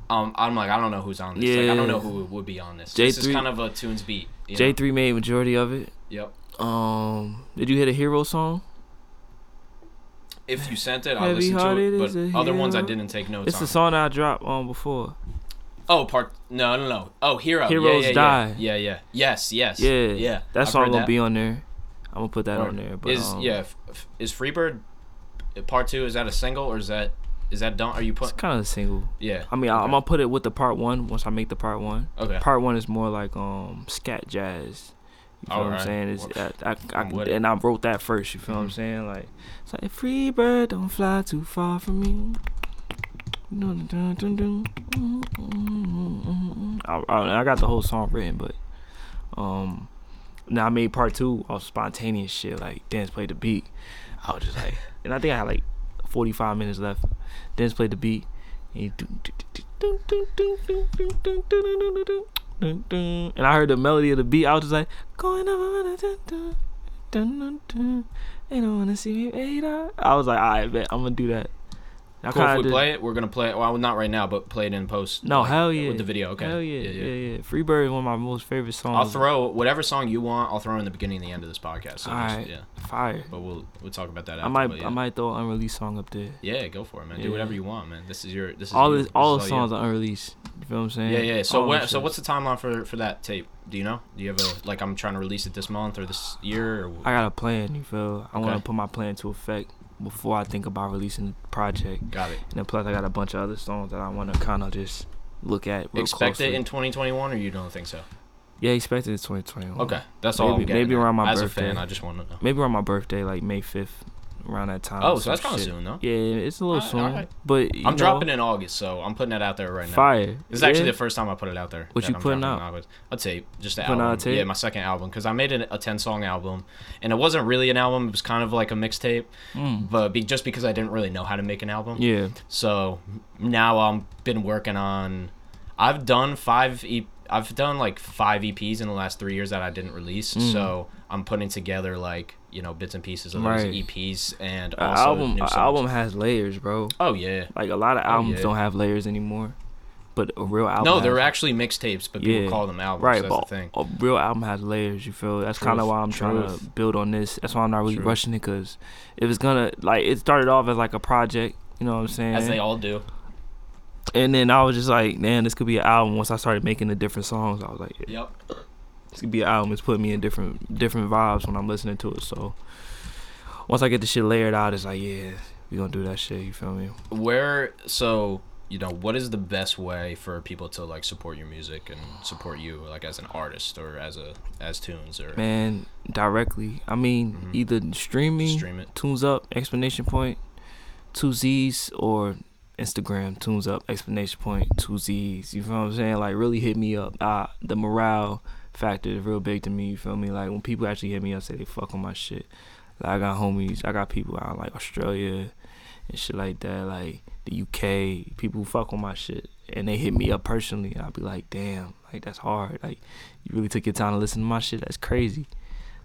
um, I'm like, I don't know who's on this. Like, I don't know who would be on this. This is J3 kind of a tunes beat. you J three made majority of it. Yep. Um, did you hear the hero song? If you sent it, I'll Heavy listen to it. But a other ones I didn't take notes It's on. the song I dropped on before. Oh, part. No, no, no. Oh, hero. Heroes yeah, yeah, Die. Yeah, yeah, yeah. Yes, yes. Yeah, yeah. That I've song heard gonna that. be on there. I'm gonna put that Word. on there. But Is um, yeah. F- f- is Freebird part two? Is that a single or is that is that done? Are you put it's kind of a single. Yeah. I mean, okay. I'm gonna put it with the part one once I make the part one. Okay. Part one is more like um scat jazz. You feel what I'm saying? It's, I, I, I, I'm and I wrote that first. You feel what I'm Mhm. saying? Like, it's like free bird don't fly too far from me. Mm, mm, mm, mm. I, I, I got the whole song written, but um, now I made part two of spontaneous shit. Like Dance played the beat. I was just like, and I think I had like 45 minutes left. Dance played the beat. And, he do- do- do- do- do- do- do- do- do- do- do- do- do- dun, dun. and I heard the melody of the beat. I was just like, going over, dun, dun, dun, dun, dun. They don't wanna see me wait. I was like, alright, bet I'm gonna do that. Cool. If we did- play it, we're gonna play it. Well, not right now, but play it in post. No, like, hell yeah. With the video, okay. Hell yeah, yeah, yeah. Freebird is one of my most favorite songs. I'll throw whatever song you want. I'll throw in the beginning and the end of this podcast. So just- Alright. yeah, fire. but we'll we'll talk about that. After, I might, yeah. I might throw an unreleased song up there. Yeah, go for it, man. Do whatever you want, man. This is your. This is All the all the songs you. are unreleased. You feel what I'm saying? Yeah, yeah. So All when, so what's the timeline for for that tape? Do you know? Do you have a like I'm trying to release it this month or this year? Or, I got a plan. You feel? I want to put my plan to effect before I think about releasing the project. got it. And then plus I got a bunch of other songs that I want to kind of just look at. Real Expect closely. it in 2021 or you don't think so? Yeah, expect it in 2021. Okay, that's all. Maybe- getting maybe at. around my As birthday. a fan, I just want to know. Maybe around my birthday, like May 5th, around that time. Oh, so that's kind of soon though. Yeah, it's a little soon, but I'm know, dropping in August, so I'm putting that out there right now. Fire. This is actually the first time I put it out there. What you I'm putting out? in August. A tape, just an Putting out a album. tape? Yeah, my second album because I made it a 10 song album, and it wasn't really an album. It was kind of like a mixtape, Mm. but be, just because I didn't really know how to make an album. Yeah. So now I'm been working on. I've done five. E- I've done like five EPs in the last three years that I didn't release. Mm. So I'm putting together like you know bits and pieces of Right. those EPs and An also album, new a album has layers, bro. Oh yeah. Like a lot of Oh, albums yeah. don't have layers anymore, but a real album. No, they're actually mixtapes, but people call them albums. right. That's But the thing. a real album has layers. You feel? That's kind of why I'm trying to build on this. That's why I'm not really Truth. rushing it, cause if it's gonna like, it started off as like a project. You know what I'm saying? As they all do. and then I was just like, man, this could be an album. Once I started making the different songs, I was like, Yep. This could be an album. It's putting me in different different vibes when I'm listening to it. So once I get the shit layered out, it's like, yeah, we gonna do that shit. You feel me? Where so you know what is the best way for people to like support your music and support you like as an artist or as a as tunes or Man, directly. I mean, Mhm. either streaming, stream it? tunes up, explanation point, two Z's, or Instagram, tunes up, explanation point, two Z's. You feel what I'm saying? Like, really hit me up. Ah, the morale factor is real big to me. You feel me? Like, when people actually hit me up, say they fuck on my shit. Like, I got homies, I got people out like Australia and shit like that, like the UK, people fuck on my shit. And they hit me up personally, and I'll be like, damn, like, that's hard. Like, you really took your time to listen to my shit. That's crazy.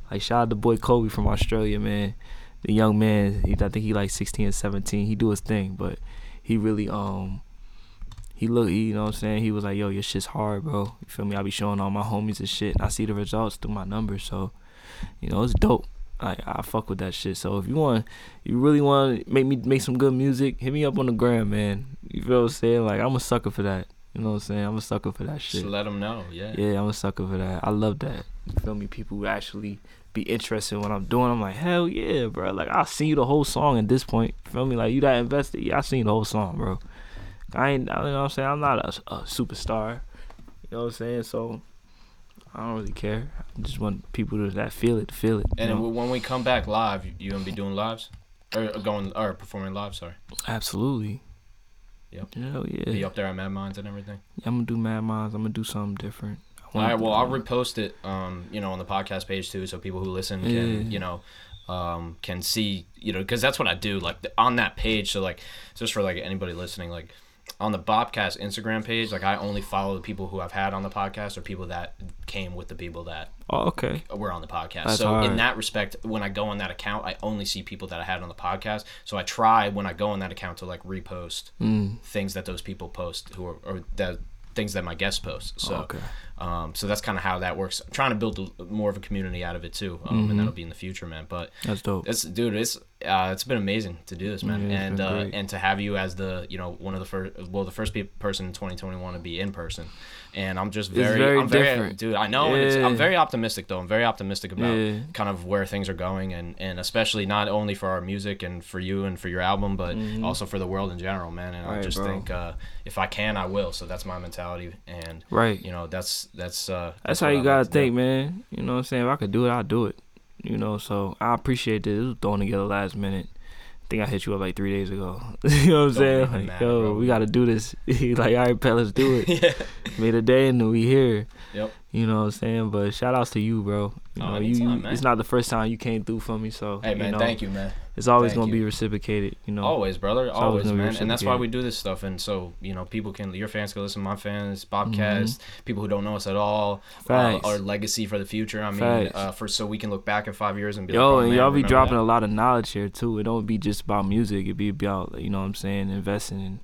Like shout out to boy Kobe from Australia, man. The young man, he, I think he like 16 or 17. He do his thing, but he really um he look, you know what I'm saying? He was like, "Yo, your shit's hard, bro." You feel me? I be showing all my homies and shit, and I see the results through my numbers. So, you know, it's dope. Like I fuck with that shit. So if you want, you really want to make me make some good music, hit me up on the gram, man. You feel what I'm saying? Like I'm a sucker for that. You know what I'm saying? I'm a sucker for that shit. Just let them know. Yeah. Yeah, I'm a sucker for that. I love that. You feel me? People who actually be interested in what I'm doing. I'm like, hell yeah, bro. Like I seen you the whole song at this point. You feel me? Like you that invested, yeah, I seen the whole song, bro. I ain't, you know what I'm saying? I'm not a, a superstar. You know what I'm saying? So I don't really care. I just want people to that feel it, feel it. And know? when we come back live, you gonna be doing lives, or going or performing live? Sorry. absolutely. Yep. Hell yeah. Be up there at Mad Minds and everything. I'm gonna do Mad Minds. I'm gonna do something different. All right. Well, I'll repost it. Um, you know, on the podcast page too, so people who listen can, Yeah. you know, um, can see, you know, because that's what I do. Like the, on that page. So like, just for like anybody listening, like on the Bobcast Instagram page, like I only follow the people who I've had on the podcast or people that came with the people that Oh, okay. were on the podcast. That's so hard. in that respect, when I go on that account, I only see people that I had on the podcast. So I try when I go on that account to like repost Mm. things that those people post who are or that things that my guests post. So Oh, okay. Um, so that's kind of how that works. I'm trying to build a, more of a community out of it too, um, Mhm. and that'll be in the future, man. But That's dope. it's dude, it's uh, it's been amazing to do this, man, Yeah, and uh, and to have you as the you know one of the first, well, the first pe- person in 2021 to be in person, and I'm just very, very I'm very, different. dude. I know, and it's, Yeah. I'm very optimistic though. I'm very optimistic about Yeah. kind of where things are going, and and especially not only for our music and for you and for your album, but Mhm. also for the world in general, man. And I just bro. think uh, if I can, I will. So that's my mentality, and Right. you know that's that's uh, That's how you gotta like to do. think, man. You know what I'm saying? If I could do it, I'll do it. You know, so I appreciate this. It was thrown together last minute. I think I hit you up like three days ago. you know what I'm saying? Like, yo, bro. we gotta do this. like, all right, pal, let's do it. yeah. Made a day and we here. Yep. You know what I'm saying? But shout outs to you, bro. You Oh, know, anytime, you man. it's not the first time you came through for me, so Hey man, you know, thank you, man. It's always Thank gonna be reciprocated, you know. Always, brother. always Always, man. And that's why we do this stuff. And so, you know, people can, your fans can listen, to my fans, Mm-hmm. People who don't know us at all, uh, our legacy for the future. I mean, uh, for so we can look back in five years and be Yo, like, oh, and man, y'all be dropping that? a lot of knowledge here too. It don't be just about music. It be about you know what I'm saying, investing in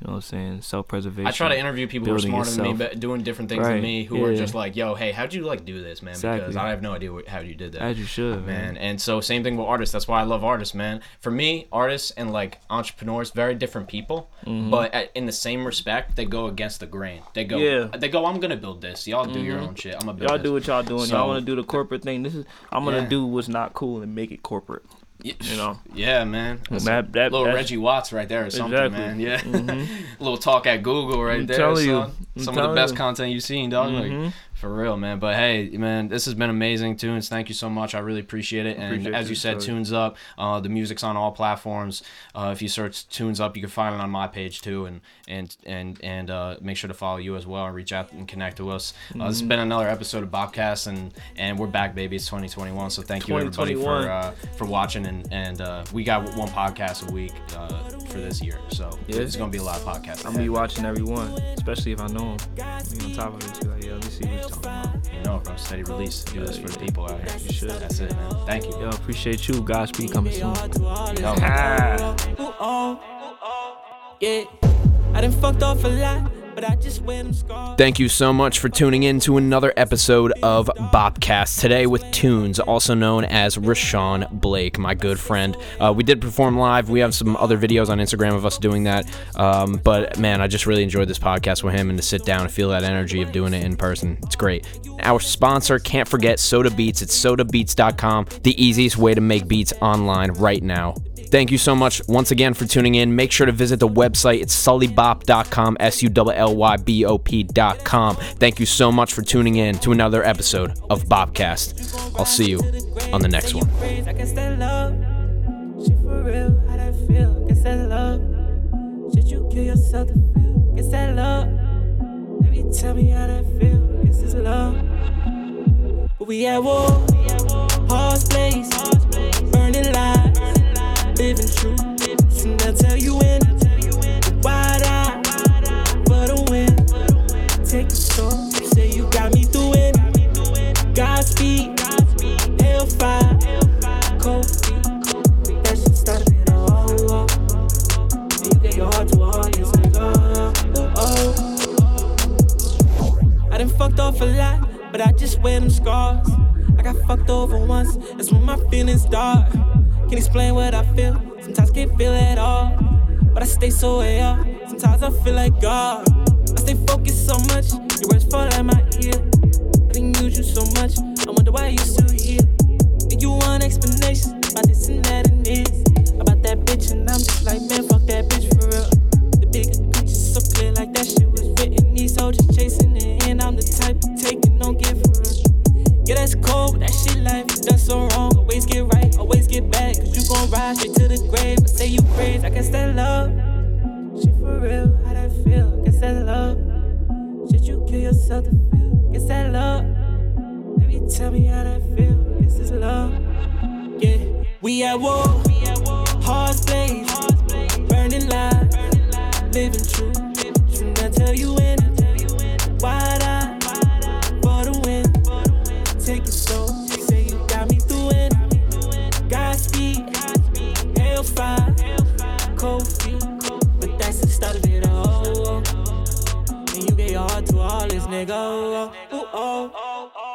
You know what I'm saying? Self preservation. I try to interview people who are smarter than me, but doing different things Right, than me, who are yeah. just like, "Yo, hey, how'd you like do this, man?" Because I have no idea what, how you did that. As you should, man. man. And so same thing with artists. That's why I love artists, man. For me, artists and like entrepreneurs, very different people, but at, in the same respect, they go against the grain. They go, Mm-hmm. Yeah. they go. I'm gonna build this. Y'all do your own shit. I'm gonna build Y'all this. do what y'all doing. So- y'all want to do the corporate thing. This is I'm gonna Yeah. do what's not cool and make it corporate. Y- you know. Yeah, man. That's that- that- little that's- Reggie Watts right there or something, Exactly. Mm-hmm. man. Yeah. little talk at Google right I'm there. telling you. son. I'm Some of the best you. content you've seen, dog. Mhm. Like, for real, man. But hey, man, this has been amazing. Tunes, thank you so much. I really appreciate it. And Appreciate as you you, said, Sully. Tunes Up. Uh, the music's on all platforms. Uh, if you search Tunes Up, you can find it on my page too. And and and and uh, make sure to follow you as well and reach out and connect to us. Uh, Mm-hmm. this has been another episode of Bobcast, and and we're back, baby. It's 2021. So thank you everybody for uh, for watching. And and uh, we got one podcast a week uh, for this year. So Yeah. it's gonna be a lot of podcasts. I'm gonna be watching every one, especially if I know them. Be on top of it. Be like, yeah, let me see what you're talking about. You know, bro. Steady release. Do this for the people out here. You should. That's it, man. Thank you. Yo, appreciate you. Godspeed coming soon. Yo. Yeah, I done fucked off a lot, Thank you so much for tuning in to another episode of Bobcast. Today with Tunes, also known as Rashawn Blake, my good friend. Uh, we did perform live. We have some other videos on Instagram of us doing that. Um, but man, I just really enjoyed this podcast with him and to sit down and feel that energy of doing it in person. It's great. Our sponsor, can't forget Soda Beats. It's sodabeats.com, the easiest way to make beats online right now. Thank you so much once again for tuning in. Make sure to visit the website. It's sullybop.com, S U L L Y B O P.com. Thank you so much for tuning in to another episode of Bobcast. I'll see you on the next one. We at war. Hearts blaze. Burning lives. Living true. They'll tell you when. Wide eye. For the win. Take it slow. Say you got me through it. Godspeed. Cold feet. That shit started you your heart to a nigga. Ooh, oh, oh. I done fucked off a lot, but I just wear them scars. I got fucked over once, that's when my feelings start. Can't explain what I feel, sometimes can't feel at all. But I stay so way sometimes I feel like God. I stay focused so much, your words fall at my ear. I didn't use you so much, I wonder why you still here. And you want explanations about this and that and this. About that bitch, and I'm just like, man, fuck that bitch for real. The bigger picture so clear, like that shit was written. These soldiers chasing it, and I'm the type take it, don't give real. Yeah, that's cold, that shit life. Done so wrong, always get right, always get back. Cause you gon' ride straight to the grave. I say you crazy, I guess that love. Shit for real, how that feel? Guess that love. Should you kill yourself to feel? Guess that love. Baby, tell me how that feel. Guess it's love. Yeah, we at war. Hearts blaze. Burning lives. Living true. Soon I tell you when. Wide eye. Cold. But that's the start of it all. And you gave your heart to all this nigga. Oh, oh, oh.